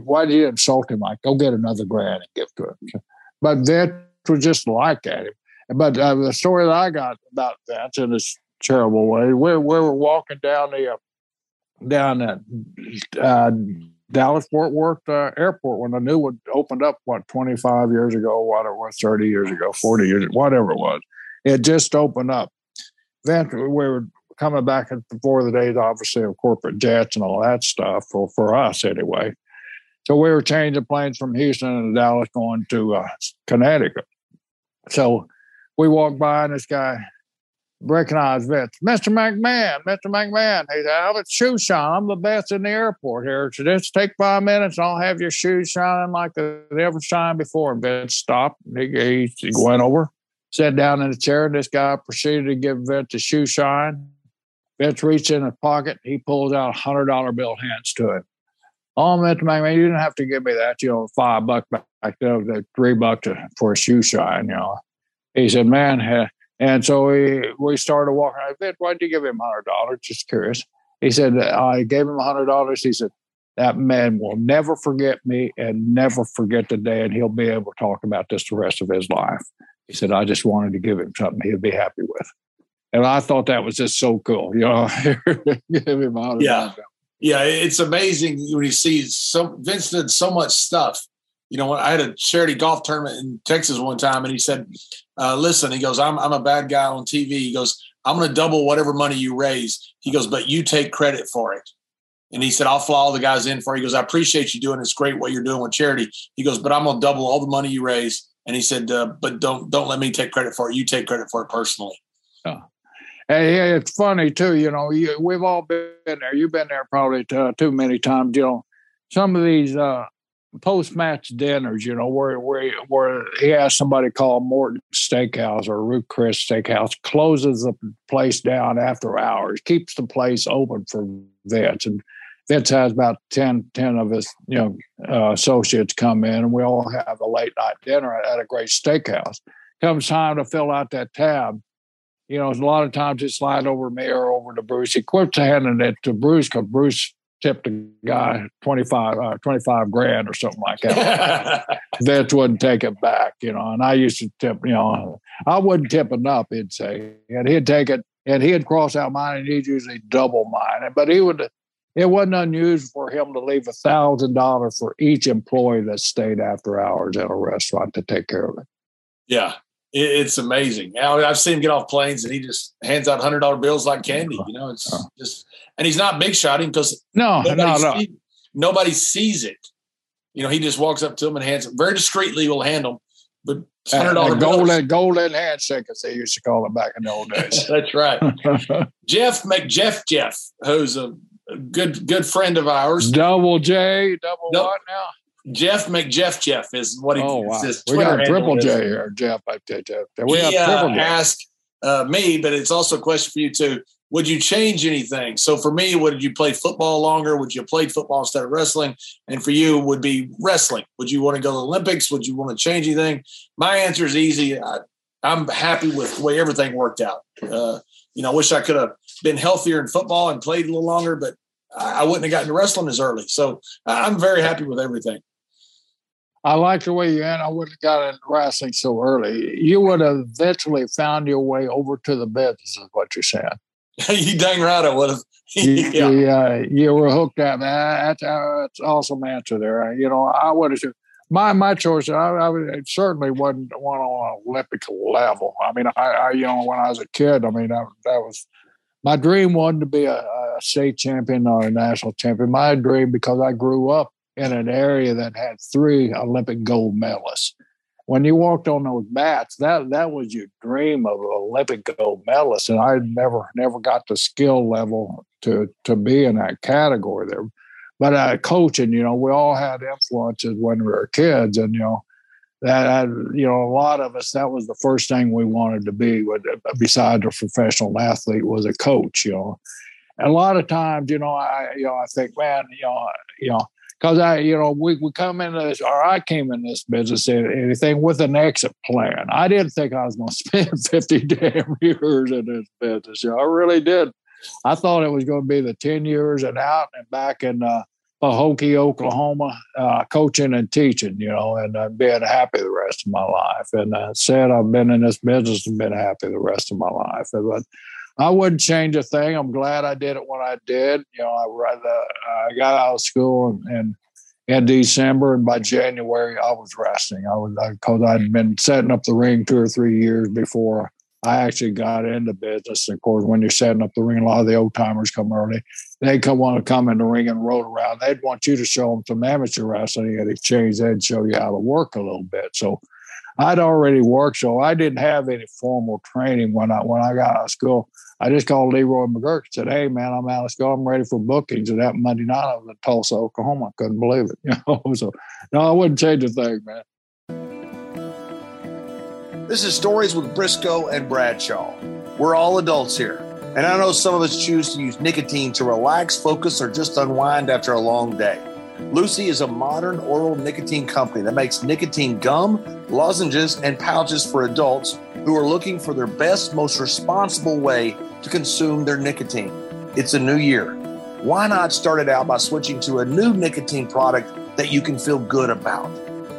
"Why did you insult him? Like, go get another grand and give to him." But Vince was just like that. But uh, the story that I got about Vince and his terrible way. We, we were walking down the uh, down that uh, Dallas Fort Worth uh, airport when the new one opened up. What twenty five years ago? What it was thirty years ago, forty years, whatever it was. It just opened up. Then we were coming back before the days, obviously, of corporate jets and all that stuff for for us anyway. So we were changing planes from Houston to Dallas, going to uh, Connecticut. So we walked by, and this guy recognize Vince. Mr. McMahon, Mr. McMahon. He said, I'm at shoe shine. I'm the best in the airport here. So just take five minutes and I'll have your shoes shining like they ever shined before. And Vince stopped. He, he went over, sat down in the chair. And this guy proceeded to give Vince a shoe shine. Vince reached in his pocket. He pulls out a hundred dollar bill, hands to him. Oh, Mr. McMahon, you didn't have to give me that. You know, five bucks back the three bucks for a shoe shine. You know, he said, "Man, And so we, we started walking. I said, why'd you give him $100? Just curious. He said, I gave him $100. He said, that man will never forget me and never forget the day, and he'll be able to talk about this the rest of his life. He said, I just wanted to give him something he'd be happy with. And I thought that was just so cool. You know, give him $100. Yeah. Yeah. It's amazing when you see so Vince did so much stuff. You know, I had a charity golf tournament in Texas one time, and he said, uh, "Listen," he goes, "I'm I'm a bad guy on TV." He goes, "I'm going to double whatever money you raise." He goes, "But you take credit for it." And he said, I'll fly all the guys in for you. He goes, I appreciate you doing this great what you're doing with charity. He goes, but I'm gonna double all the money you raise. And he said, uh, but don't don't let me take credit for it. You take credit for it personally. Yeah. Hey, it's funny too. You know, you, we've all been there. You've been there probably too, too many times. You know, some of these uh, post-match dinners. You know, where where where he has somebody call Morton Steakhouse or Ruth Chris Steakhouse, closes the place down after hours, keeps the place open for Vince, and Vince has about 10, 10 of his you know uh, associates come in, and we all have a late night dinner at a great steakhouse. Comes time to fill out that tab. You know, a lot of times it slide over me or over to Bruce. He quits handing it to Bruce because Bruce tipped a guy 25, uh, 25 grand or something like that. Vince wouldn't take it back, you know. And I used to tip, you know, I wouldn't tip enough, he'd say. And he'd take it and he'd cross out mine and he'd usually double mine. But he would it wasn't unusual for him to leave a thousand dollars for each employee that stayed after hours at a restaurant to take care of it. Yeah, it's amazing. I've seen him get off planes and he just hands out hundred dollar bills like candy. You know, it's just and he's not big shotting because no, nobody, no, no. Nobody sees it. You know, he just walks up to him and hands him very discreetly. Will hand him, but hundred dollar golden golden handshake, as they used to call it back in the old days. That's right. Jeff McJeff Jeff, who's a good good friend of ours. Double J, double no, what now? Jeff McJeff Jeff is what he oh, wow. We got a triple J here, Jeff. I tell you, we he, have triple uh, J. Asked uh, me, but it's also a question for you too. Would you change anything? So for me, would you play football longer? Would you played football instead of wrestling? And for you, would be wrestling. Would you want to go to the Olympics? Would you want to change anything? My answer is easy. I, am happy with the way everything worked out. Uh, you know, I wish I could have been healthier in football and played a little longer, but I wouldn't have gotten to wrestling as early. So I'm very happy with everything. I like the way you end. I wouldn't have got into wrestling so early. You would have eventually found your way over to the business, is what you're saying. you dang right I would have. yeah. You, uh, were hooked up. That's, uh, that's awesome answer there. You know, I would have my my choice. I, I certainly wasn't one on an Olympic level. I mean, I, I, you know when I was a kid, I mean that, that was my dream wasn't to be a, a state champion or a national champion. My dream, because I grew up in an area that had three Olympic gold medalists. When you walked on those mats, that that was your dream of an Olympic gold medalist, and I never never got the skill level to to be in that category there. But uh, coaching, you know, we all had influences when we were kids, and you know, that you know a lot of us that was the first thing we wanted to be besides a professional athlete was a coach you know and a lot of times you know i you know i think man you know you know because i you know we, we come into this or i came in this business anything with an exit plan i didn't think i was going to spend 50 damn years in this business you know, i really did i thought it was going to be the 10 years and out and back in uh, Pahokee, Oklahoma, uh, coaching and teaching, you know, and uh, being happy the rest of my life. And uh, said I've been in this business and been happy the rest of my life. But I wouldn't change a thing. I'm glad I did it when I did. You know, I, rather I got out of school and, and in December, and by January I was resting. I was because I'd been setting up the ring two or three years before I actually got into business. Of course, when you're setting up the ring, a lot of the old timers come early. They come want to come in the ring and roll around. They'd want you to show them some amateur wrestling in exchange. They'd show you how to work a little bit. So I'd already worked, so I didn't have any formal training when I when I got out of school. I just called Leroy McGuirk and said, "Hey, man, I'm out of school. I'm ready for bookings." And that Monday night, I was in Tulsa, Oklahoma. I couldn't believe it. You know, so no, I wouldn't change a thing, man. This is Stories with Briscoe and Bradshaw. We're all adults here, and I know some of us choose to use nicotine to relax, focus, or just unwind after a long day. Lucy is a modern oral nicotine company that makes nicotine gum, lozenges, and pouches for adults who are looking for their best, most responsible way to consume their nicotine. It's a new year. Why not start it out by switching to a new nicotine product that you can feel good about?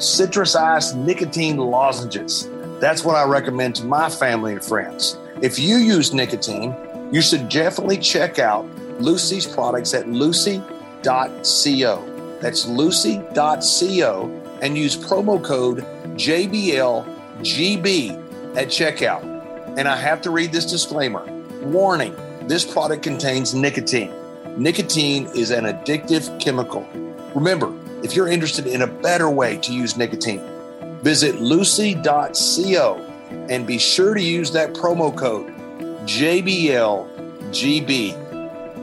Citrus Ice Nicotine Lozenges. That's what I recommend to my family and friends. If you use nicotine, you should definitely check out Lucy's products at lucy.co. That's lucy.co and use promo code JBLGB at checkout. And I have to read this disclaimer warning this product contains nicotine. Nicotine is an addictive chemical. Remember, if you're interested in a better way to use nicotine, visit lucy.co and be sure to use that promo code JBLGB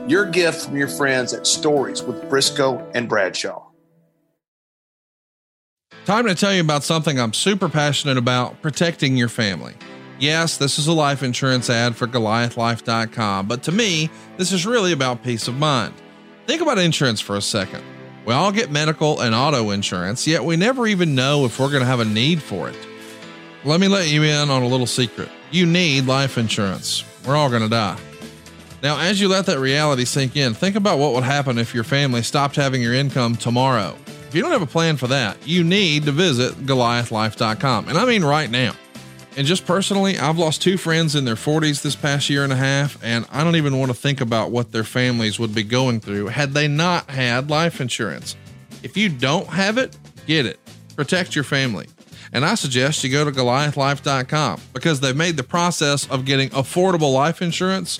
your gift from your friends at Stories with Briscoe and Bradshaw. Time to tell you about something I'm super passionate about protecting your family. Yes, this is a life insurance ad for GoliathLife.com, but to me, this is really about peace of mind. Think about insurance for a second. We all get medical and auto insurance, yet we never even know if we're going to have a need for it. Let me let you in on a little secret. You need life insurance. We're all going to die. Now, as you let that reality sink in, think about what would happen if your family stopped having your income tomorrow. If you don't have a plan for that, you need to visit goliathlife.com. And I mean right now. And just personally, I've lost two friends in their 40s this past year and a half, and I don't even want to think about what their families would be going through had they not had life insurance. If you don't have it, get it. Protect your family. And I suggest you go to goliathlife.com because they've made the process of getting affordable life insurance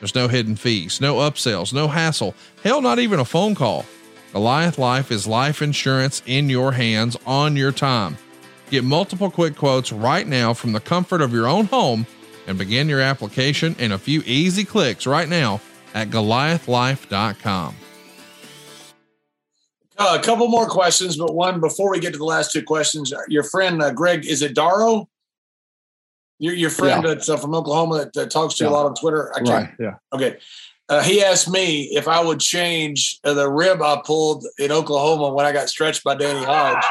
There's no hidden fees, no upsells, no hassle, hell, not even a phone call. Goliath Life is life insurance in your hands on your time. Get multiple quick quotes right now from the comfort of your own home and begin your application in a few easy clicks right now at goliathlife.com. Uh, a couple more questions, but one before we get to the last two questions. Your friend uh, Greg, is it Daro? Your, your friend yeah. that's uh, from Oklahoma that, that talks to you a lot on Twitter. I can't. Right. Yeah. Okay. Uh, he asked me if I would change uh, the rib I pulled in Oklahoma when I got stretched by Danny Hodge.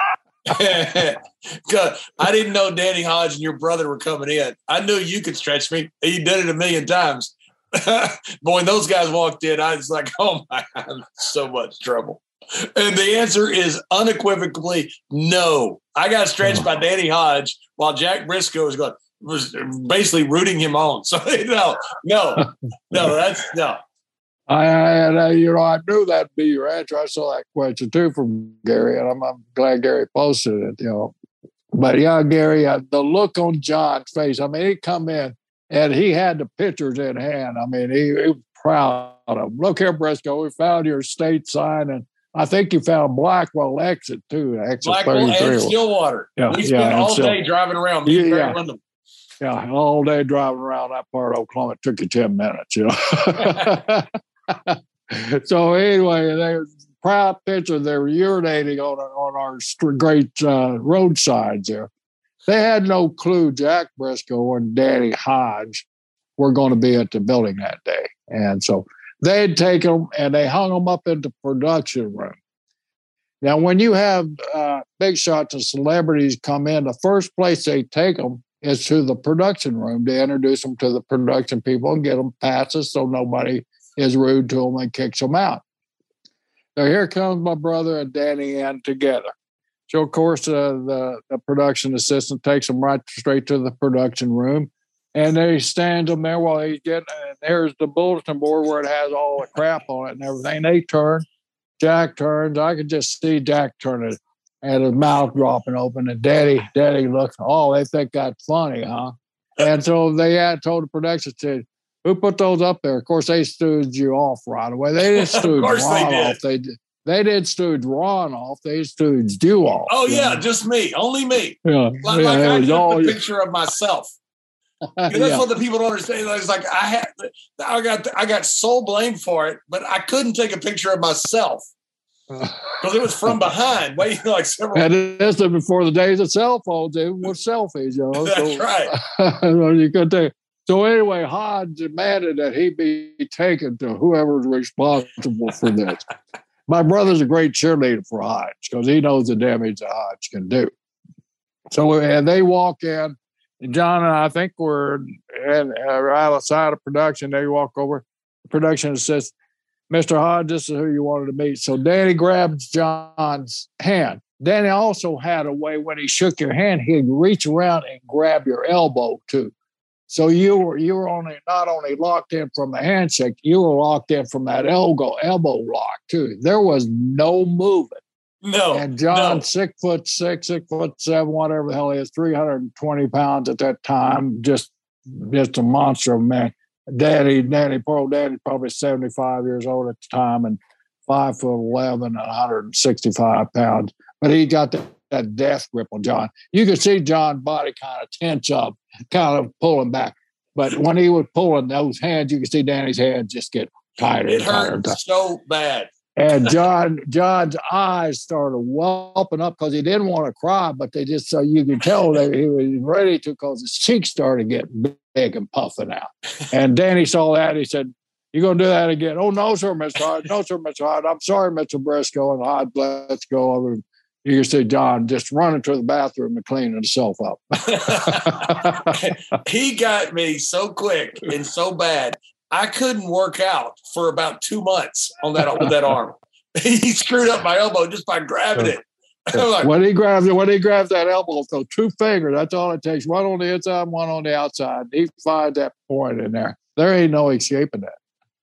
I didn't know Danny Hodge and your brother were coming in. I knew you could stretch me. You did it a million times. but when those guys walked in, I was like, oh my, I'm so much trouble. And the answer is unequivocally no. I got stretched by Danny Hodge while Jack Briscoe was going, was basically rooting him on. So no, no, no, that's no. I, I, you know, I knew that'd be your answer. I saw that question too from Gary, and I'm, I'm glad Gary posted it. You know, but yeah, Gary, uh, the look on John's face. I mean, he come in and he had the pictures in hand. I mean, he, he was proud of them. Look here, Briscoe, we found your state sign, and I think you found Blackwell exit too. Exit Blackwell and Stillwater. Yeah, we spent yeah, all day driving around. Yeah, yeah yeah, all day driving around that part of Oklahoma. It took you 10 minutes, you know. so anyway, they proud picture. They were urinating on on our great uh, roadsides there. They had no clue Jack Briscoe and Danny Hodge were going to be at the building that day, and so they'd take them and they hung them up in the production room. Now, when you have uh, big shots and celebrities come in, the first place they take them is to the production room to introduce them to the production people and get them passes so nobody is rude to them and kicks them out. So here comes my brother and Danny in together. So of course uh, the the production assistant takes them right straight to the production room, and they stand them there while he's getting. And there's the bulletin board where it has all the crap on it and everything. They turn, Jack turns. I could just see Jack turning and his mouth dropping open. And Daddy, Daddy looks, oh, they think that's funny, huh? And so they had told the production said, who put those up there? Of course, they stood you off right away. They didn't stood you off. They they did stooge Ron off. They stooged you off. Oh yeah, know? just me, only me. Yeah, like, yeah, like I took all, a picture of myself. that's yeah. what the people don't understand. It's like I had, I got, I got so blamed for it, but I couldn't take a picture of myself because it was from behind, waiting like several. And this is before the days of cell phones, even with selfies, you know. That's so, right. you could take. So anyway, Hodge demanded that he be taken to whoever's responsible for this. My brother's a great cheerleader for Hodge because he knows the damage that Hodge can do. So and they walk in, and John and I think we're at, uh, right outside of production. They walk over. The production says, Mr. Hodge, this is who you wanted to meet. So Danny grabs John's hand. Danny also had a way when he shook your hand, he'd reach around and grab your elbow too. So you were you were only not only locked in from the handshake, you were locked in from that elbow elbow lock too. There was no moving. No. And John, no. six foot six, six foot seven, whatever the hell he is, three hundred and twenty pounds at that time, just just a monster of a man. Daddy, Daddy, poor old Daddy, probably seventy five years old at the time, and five foot eleven and one hundred and sixty five pounds. But he got that, that death grip on John. You could see John's body kind of tense up kind of pulling back. But when he was pulling those hands, you could see Danny's hands just get tighter. It hurt so bad. And John, John's eyes started whelping up because he didn't want to cry, but they just so you could tell that he was ready to because his cheeks started getting big and puffing out. And Danny saw that. He said, "You gonna do that again?" Oh no, sir, Mr. Hart. No, sir, Mr. Hart. I'm sorry, Mr. Briscoe. And Hart, let's go over. you can see John just running to the bathroom and cleaning himself up. he got me so quick and so bad. I couldn't work out for about two months on that with that arm. he screwed up my elbow just by grabbing it. like, when he grabs it, when he grabs that elbow, so two fingers, that's all it takes. One on the inside, one on the outside. He finds that point in there. There ain't no escaping that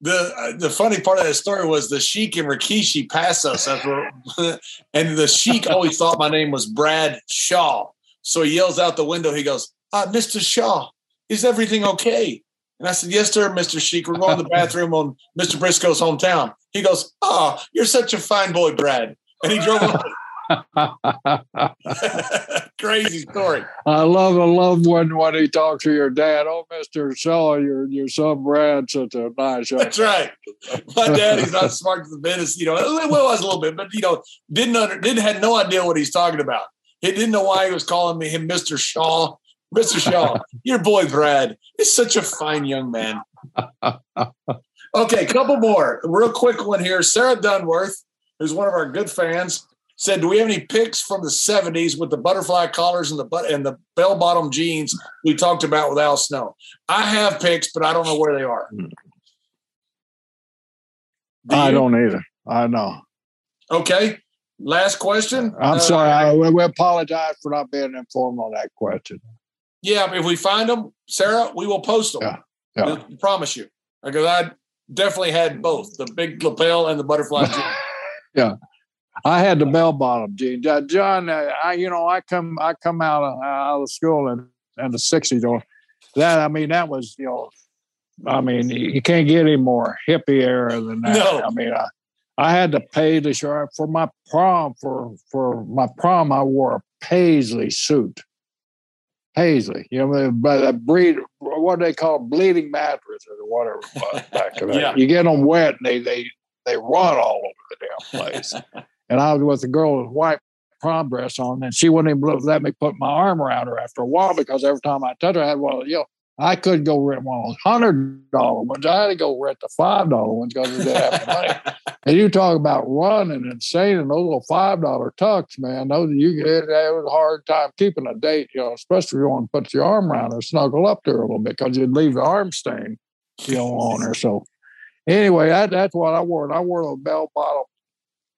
the uh, the funny part of that story was the Sheik and Rikishi passed us after, and the Sheik always thought my name was Brad Shaw. So he yells out the window. He goes, ah, "Mr. Shaw, is everything okay?" And I said, "Yes, sir, Mr. Sheik. We're going to the bathroom on Mr. Briscoe's hometown." He goes, "Ah, oh, you're such a fine boy, Brad." And he drove off. Crazy story. I love I love when when he talks to your dad. Oh, Mister Shaw, your your son Brad, such a nice. That's right. My daddy's not smart to the business. You know, well, was a little bit, but you know, didn't under, didn't had no idea what he's talking about. He didn't know why he was calling me him Mister Shaw. Mr. Shaw, your boy Brad is such a fine young man. Okay, couple more. Real quick one here. Sarah Dunworth, who's one of our good fans, said, "Do we have any pics from the '70s with the butterfly collars and the but and the bell bottom jeans we talked about with Al Snow?" I have pics, but I don't know where they are. Do I don't either. I know. Okay. Last question. I'm uh, sorry. I, we apologize for not being informed on that question. Yeah, if we find them, Sarah, we will post them. Yeah, yeah. I promise you, because I definitely had both the big lapel and the butterfly. yeah. I had the bell bottom jeans. Uh, John, uh, I you know I come I come out of, out of school in, in the sixties or that. I mean that was you know, I mean you can't get any more hippie era than that. No. I mean I, I had to pay the shirt for my prom for for my prom. I wore a paisley suit. Paisley, you know, but a breed, what they call bleeding mattress or whatever back in yeah. You get them wet and they they they run all over the damn place. and I was with a girl with white prom dress on, and she wouldn't even let me put my arm around her after a while because every time I touched her, I had well, you know, I could go rent one of those hundred dollar ones. I had to go rent the five dollar ones because I didn't have money. and you talk about running and saying those little five dollar tucks, man. Those you it, it was a hard time keeping a date, you know, especially if you want to put your arm around her, snuggle up there a little bit because you'd leave the arm stain, you know, on her. So anyway, that, that's what I wore. I wore a bell bottom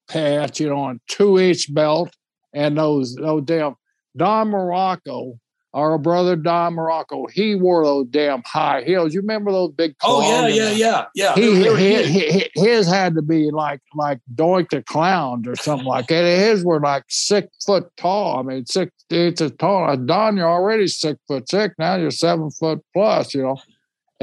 pants, you know, on two inch belt and those those damn Don Muraco, our brother Don Muraco, he wore those damn high heels. You remember those big? Oh yeah, yeah, yeah, yeah. He, he, he, his had to be like like Doink the Clown or something like that. His were like six foot tall. I mean, six inches tall. Don, you're already six foot six. Now you're seven foot plus. You know.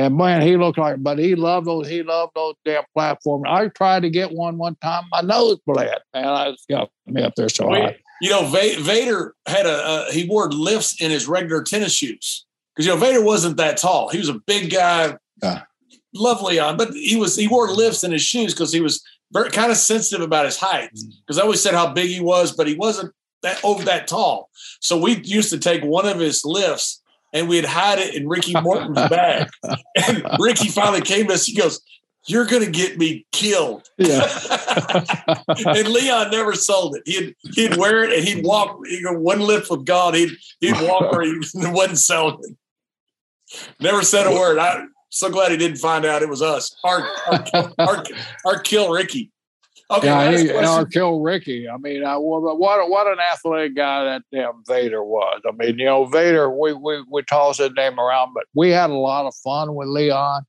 And man, he looked like, but he loved those. He loved those damn platforms. I tried to get one one time. My nose bled, man. I just got me up there so high. You know, Vader had a uh, he wore lifts in his regular tennis shoes because you know Vader wasn't that tall. He was a big guy, uh, lovely on, but he was he wore lifts in his shoes because he was very kind of sensitive about his height. Because mm. I always said how big he was, but he wasn't that over that tall. So we used to take one of his lifts and we'd hide it in Ricky Morton's bag. And Ricky finally came to us. He goes, "You're going to get me killed." Yeah. and Leon never sold it. He'd he'd wear it and he'd walk. He'd go one lift with God. He'd he'd walk where he wasn't selling it. Never said a word. I. am so glad he didn't find out it was us. Our our, our, our kill Ricky. Okay, yeah, he, or kill Ricky. I mean, I, what what an athletic guy that damn Vader was. I mean, you know, Vader. We we we toss his name around, but we had a lot of fun with Leon.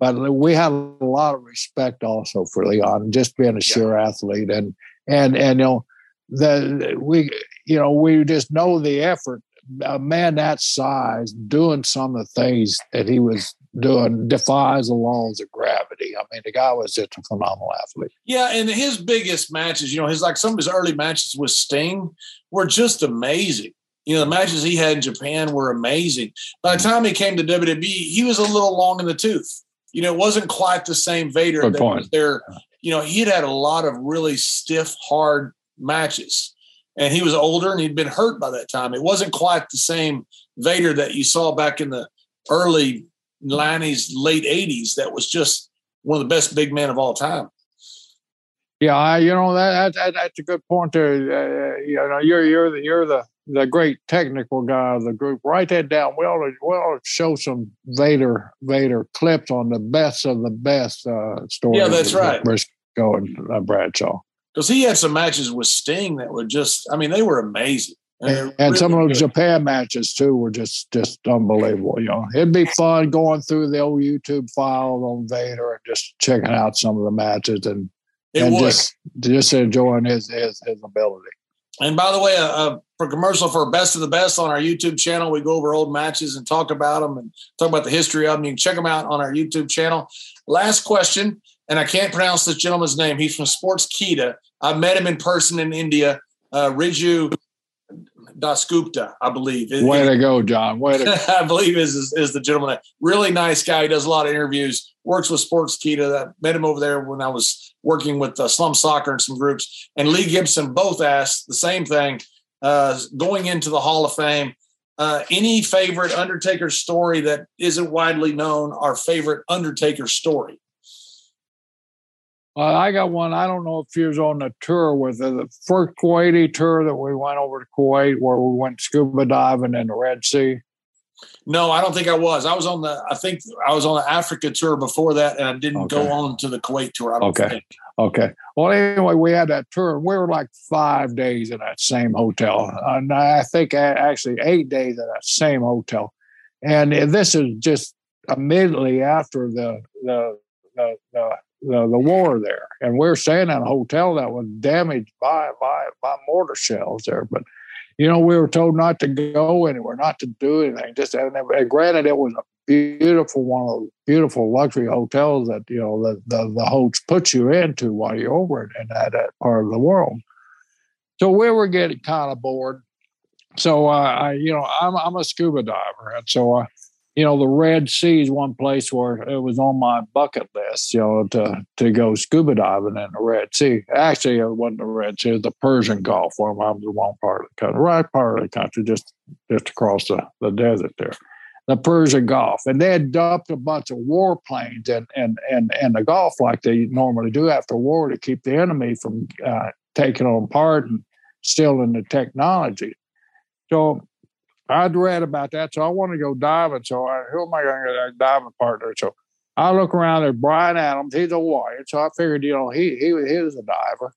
But we had a lot of respect also for Leon, just being a sure athlete, and and and you know, the we you know we just know the effort. A man that size doing some of the things that he was doing uh, defies the laws of gravity. I mean, the guy was just a phenomenal athlete. Yeah, and his biggest matches, you know, his like some of his early matches with Sting were just amazing. You know, the matches he had in Japan were amazing. By the time he came to WWE, he was a little long in the tooth. You know, it wasn't quite the same Vader Good that point. was there. You know, he'd had a lot of really stiff, hard matches. And he was older and he'd been hurt by that time. It wasn't quite the same Vader that you saw back in the early 90s, late 80s that was just one of the best big men of all time. Yeah, I, you know that, that that's a good point. There, uh, you know, you're you're the you're the the great technical guy of the group. Write that down. We ought to, we ought to show some Vader Vader clips on the best of the best uh, stories. Yeah, that's right. Briscoe and uh, Bradshaw. Because he had some matches with Sting that were just, I mean, they were amazing. And, and some of those Japan matches too were just just unbelievable. You know, it'd be fun going through the old YouTube files on Vader and just checking out some of the matches and it and just just enjoying his his, his ability. And by the way, uh, uh, for commercial for Best of the Best on our YouTube channel, we go over old matches and talk about them and talk about the history of them. You can check them out on our YouTube channel. Last question, and I can't pronounce this gentleman's name. He's from Sportskeeda. I met him in person in India. Uh, Riju Dasgupta, I believe. Way to go, John. Way to go. I believe is, is, is the gentleman. Really nice guy. He does a lot of interviews. Works with Sportskeeda. That met him over there when I was working with uh, Slum Soccer and some groups. And Lee Gibson both asked the same thing. Uh, going into the Hall of Fame, uh, any favorite Undertaker story that isn't widely known? Our favorite Undertaker story. Uh, I got one. I don't know if he was on the tour with it. The first Kuwaiti tour that we went over to Kuwait, where we went scuba diving in the Red Sea. No, I don't think I was. I was on the. I think I was on the Africa tour before that, and I didn't okay. go on to the Kuwait tour. I don't okay. think. Okay. Well, anyway, we had that tour, and we were like five days in that same hotel, and I think actually eight days in that same hotel. And this is just immediately after the the the, the the, the war there, and we were staying in a hotel that was damaged by by by mortar shells there. But you know, we were told not to go anywhere, not to do anything. Just and, and granted, it was a beautiful one of those beautiful luxury hotels that you know the the, the host puts you into while you're over in that, that part of the world. So we were getting kind of bored. So uh, I, you know, I'm I'm a scuba diver, and so I you know, the Red Sea is one place where it was on my bucket list, you know, to to go scuba diving in the Red Sea. Actually, it wasn't the Red Sea, it was the Persian Gulf, where I was the wrong part of the country, right part of the country, just just across the, the desert there. The Persian Gulf. And they had dumped a bunch of warplanes and and and and the Gulf like they normally do after war to keep the enemy from uh, taking them apart and stealing the technology. So I'd read about that, so I want to go diving. So I, who am I going to get a diving partner? So I look around. There's Brian Adams. He's a warrior. So I figured, you know, he he, he was a diver.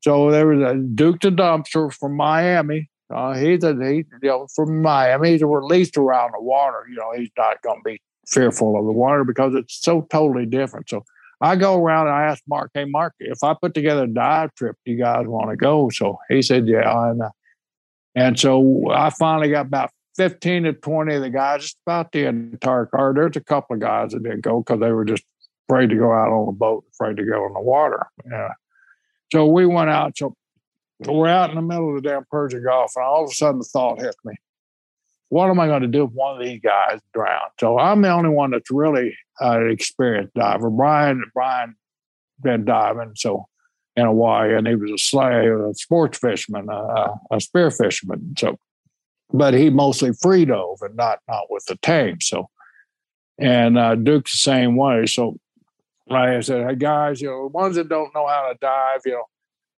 So there was a Duke the Dumpster from Miami. Uh, he's a he, you know from Miami. He's released around the water. You know, he's not going to be fearful of the water because it's so totally different. So I go around and I ask Mark, hey Mark, if I put together a dive trip, do you guys want to go? So he said, yeah. And uh, and so I finally got about 15 to 20 of the guys, just about the entire car. There's a couple of guys that didn't go because they were just afraid to go out on the boat, afraid to go in the water. Yeah. So we went out. So we're out in the middle of the damn Persian Gulf, and all of a sudden the thought hit me. What am I going to do if one of these guys drown? So I'm the only one that's really uh, an experienced diver. Brian, Brian been diving, so in Hawaii, and he was a slave, a sports fisherman, uh, a spear fisherman. So, but he mostly free dove and not not with the tank. So, and uh, Duke's the same way. So, like I said, hey guys, you know, ones that don't know how to dive, you know,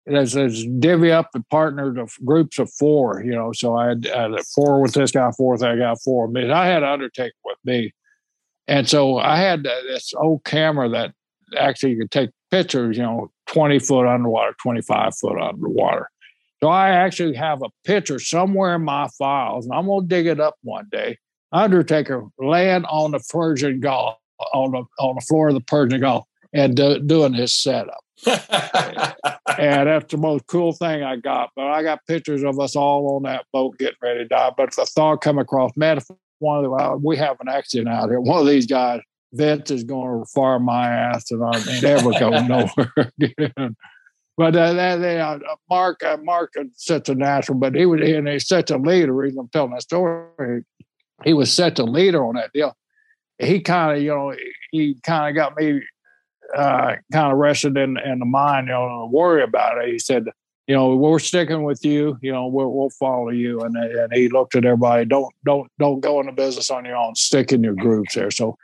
there's divvy up the partner of groups of four, you know. So I had, I had four with this guy, four with that guy, four with. I had undertaker with me. And so I had this old camera that actually you could take pictures, you know, 20 foot underwater, 25 foot underwater. So I actually have a picture somewhere in my files, and I'm gonna dig it up one day. Undertaker laying on the Persian Gulf, on the on the floor of the Persian Gulf, and do, doing his setup. and that's the most cool thing I got. But I got pictures of us all on that boat getting ready to die. But the thought come across, man, if one of the, uh, we have an accident out here, one of these guys, Vince is going to fire my ass, and I'm never go nowhere again. But uh, that, uh, Mark, uh, Mark is such a natural, but he was, and he's such a leader. Reason I'm telling that story, he was such a leader on that deal. He kind of, you know, he kind of got me uh, kind of rested in, in the mind, you know, to worry about it. He said, you know, we're sticking with you. You know, we'll, we'll follow you. And and he looked at everybody. Don't don't don't go into business on your own. Stick in your groups there. So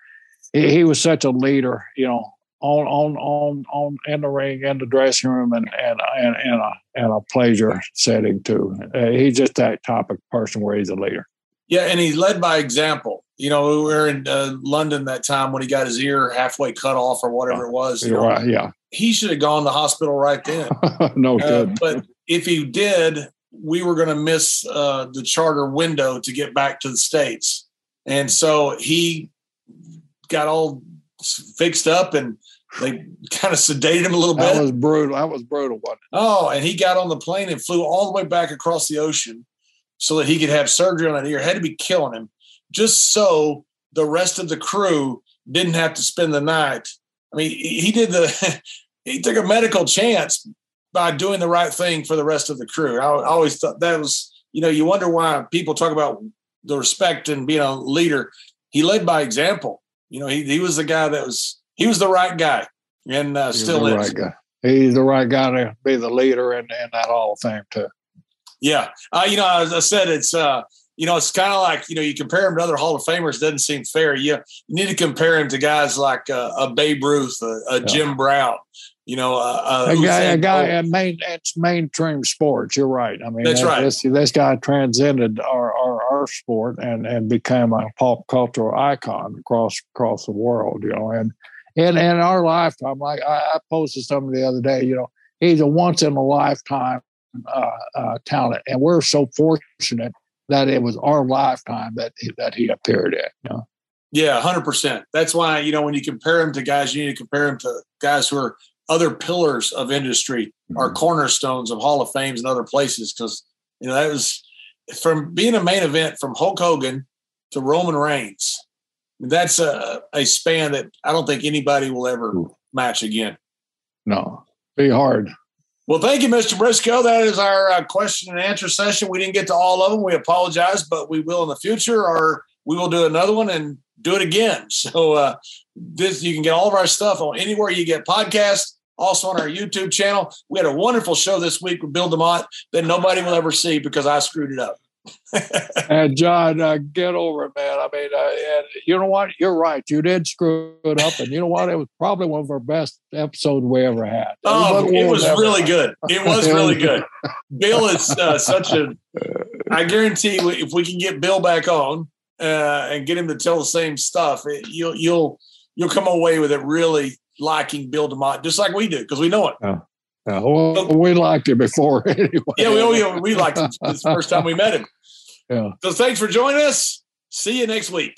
he, he was such a leader. You know, on on on on in the ring, in the dressing room, and and and, and a and a pleasure setting too. Uh, he's just that type of person where he's a leader. Yeah, and he led by example. You know, we were in uh, London that time when he got his ear halfway cut off or whatever it was. You know, right, yeah. He should have gone to the hospital right then. no Uh, good. but if he did, we were going to miss uh, the charter window to get back to the states, and so he got all fixed up and they kind of sedated him a little bit. that was brutal. That was brutal. Wasn't it? Oh, and he got on the plane and flew all the way back across the ocean so that he could have surgery on that ear. Had to be killing him just so the rest of the crew didn't have to spend the night. I mean, he did the he took a medical chance by doing the right thing for the rest of the crew. I always thought that was, you know, you wonder why people talk about the respect and being a leader. He led by example. You know, he he was the guy that was he was the right guy and uh, still is. right guy. He's the right guy to be the leader in, in that Hall of Fame too. Yeah. Uh, you know, as I said, it's uh, you know, it's kind of like you know, you compare him to other Hall of Famers. Doesn't seem fair. You, you need to compare him to guys like uh, a Babe Ruth, a, a Jim Brown. You know, uh, a guy, a guy, at main, it's mainstream sports. You're right. I mean, That's that- right. This, this guy transcended our, our, our sport and, and became a pop cultural icon across across the world. You know, and and in our lifetime, like I, I posted something the other day. You know, he's a once in a lifetime uh, uh, talent, and we're so fortunate that it was our lifetime that he, that he appeared in. You know? Yeah, hundred percent. That's why you know when you compare him to guys, you need to compare him to guys who are other pillars of industry, Mm-hmm. cornerstones of Hall of Fames and other places. Because you know that was from being a main event from Hulk Hogan to Roman Reigns. That's a, a span that I don't think anybody will ever match again. No, be hard. Well, thank you, Mr. Briscoe. That is our uh, question and answer session. We didn't get to all of them. We apologize, but we will in the future, or we will do another one and do it again. So uh, this you can get all of our stuff on anywhere you get podcasts. Also on our YouTube channel. We had a wonderful show this week with Bill DeMott that nobody will ever see because I screwed it up. And John, uh, get over it, man. I mean, uh, and you know what? You're right. You did screw it up, and you know what? It was probably one of our best episodes we ever had. Oh, Everybody it was never- really good. It was really good. Bill is uh, such a. I guarantee if we can get Bill back on uh, and get him to tell the same stuff, it, you'll you'll you'll come away with it really liking Bill DeMott, just like we do, because we know it. Yeah, well, we liked it before anyway. Yeah, we oh, we liked him the first time we met him. Yeah. So thanks for joining us. See you next week.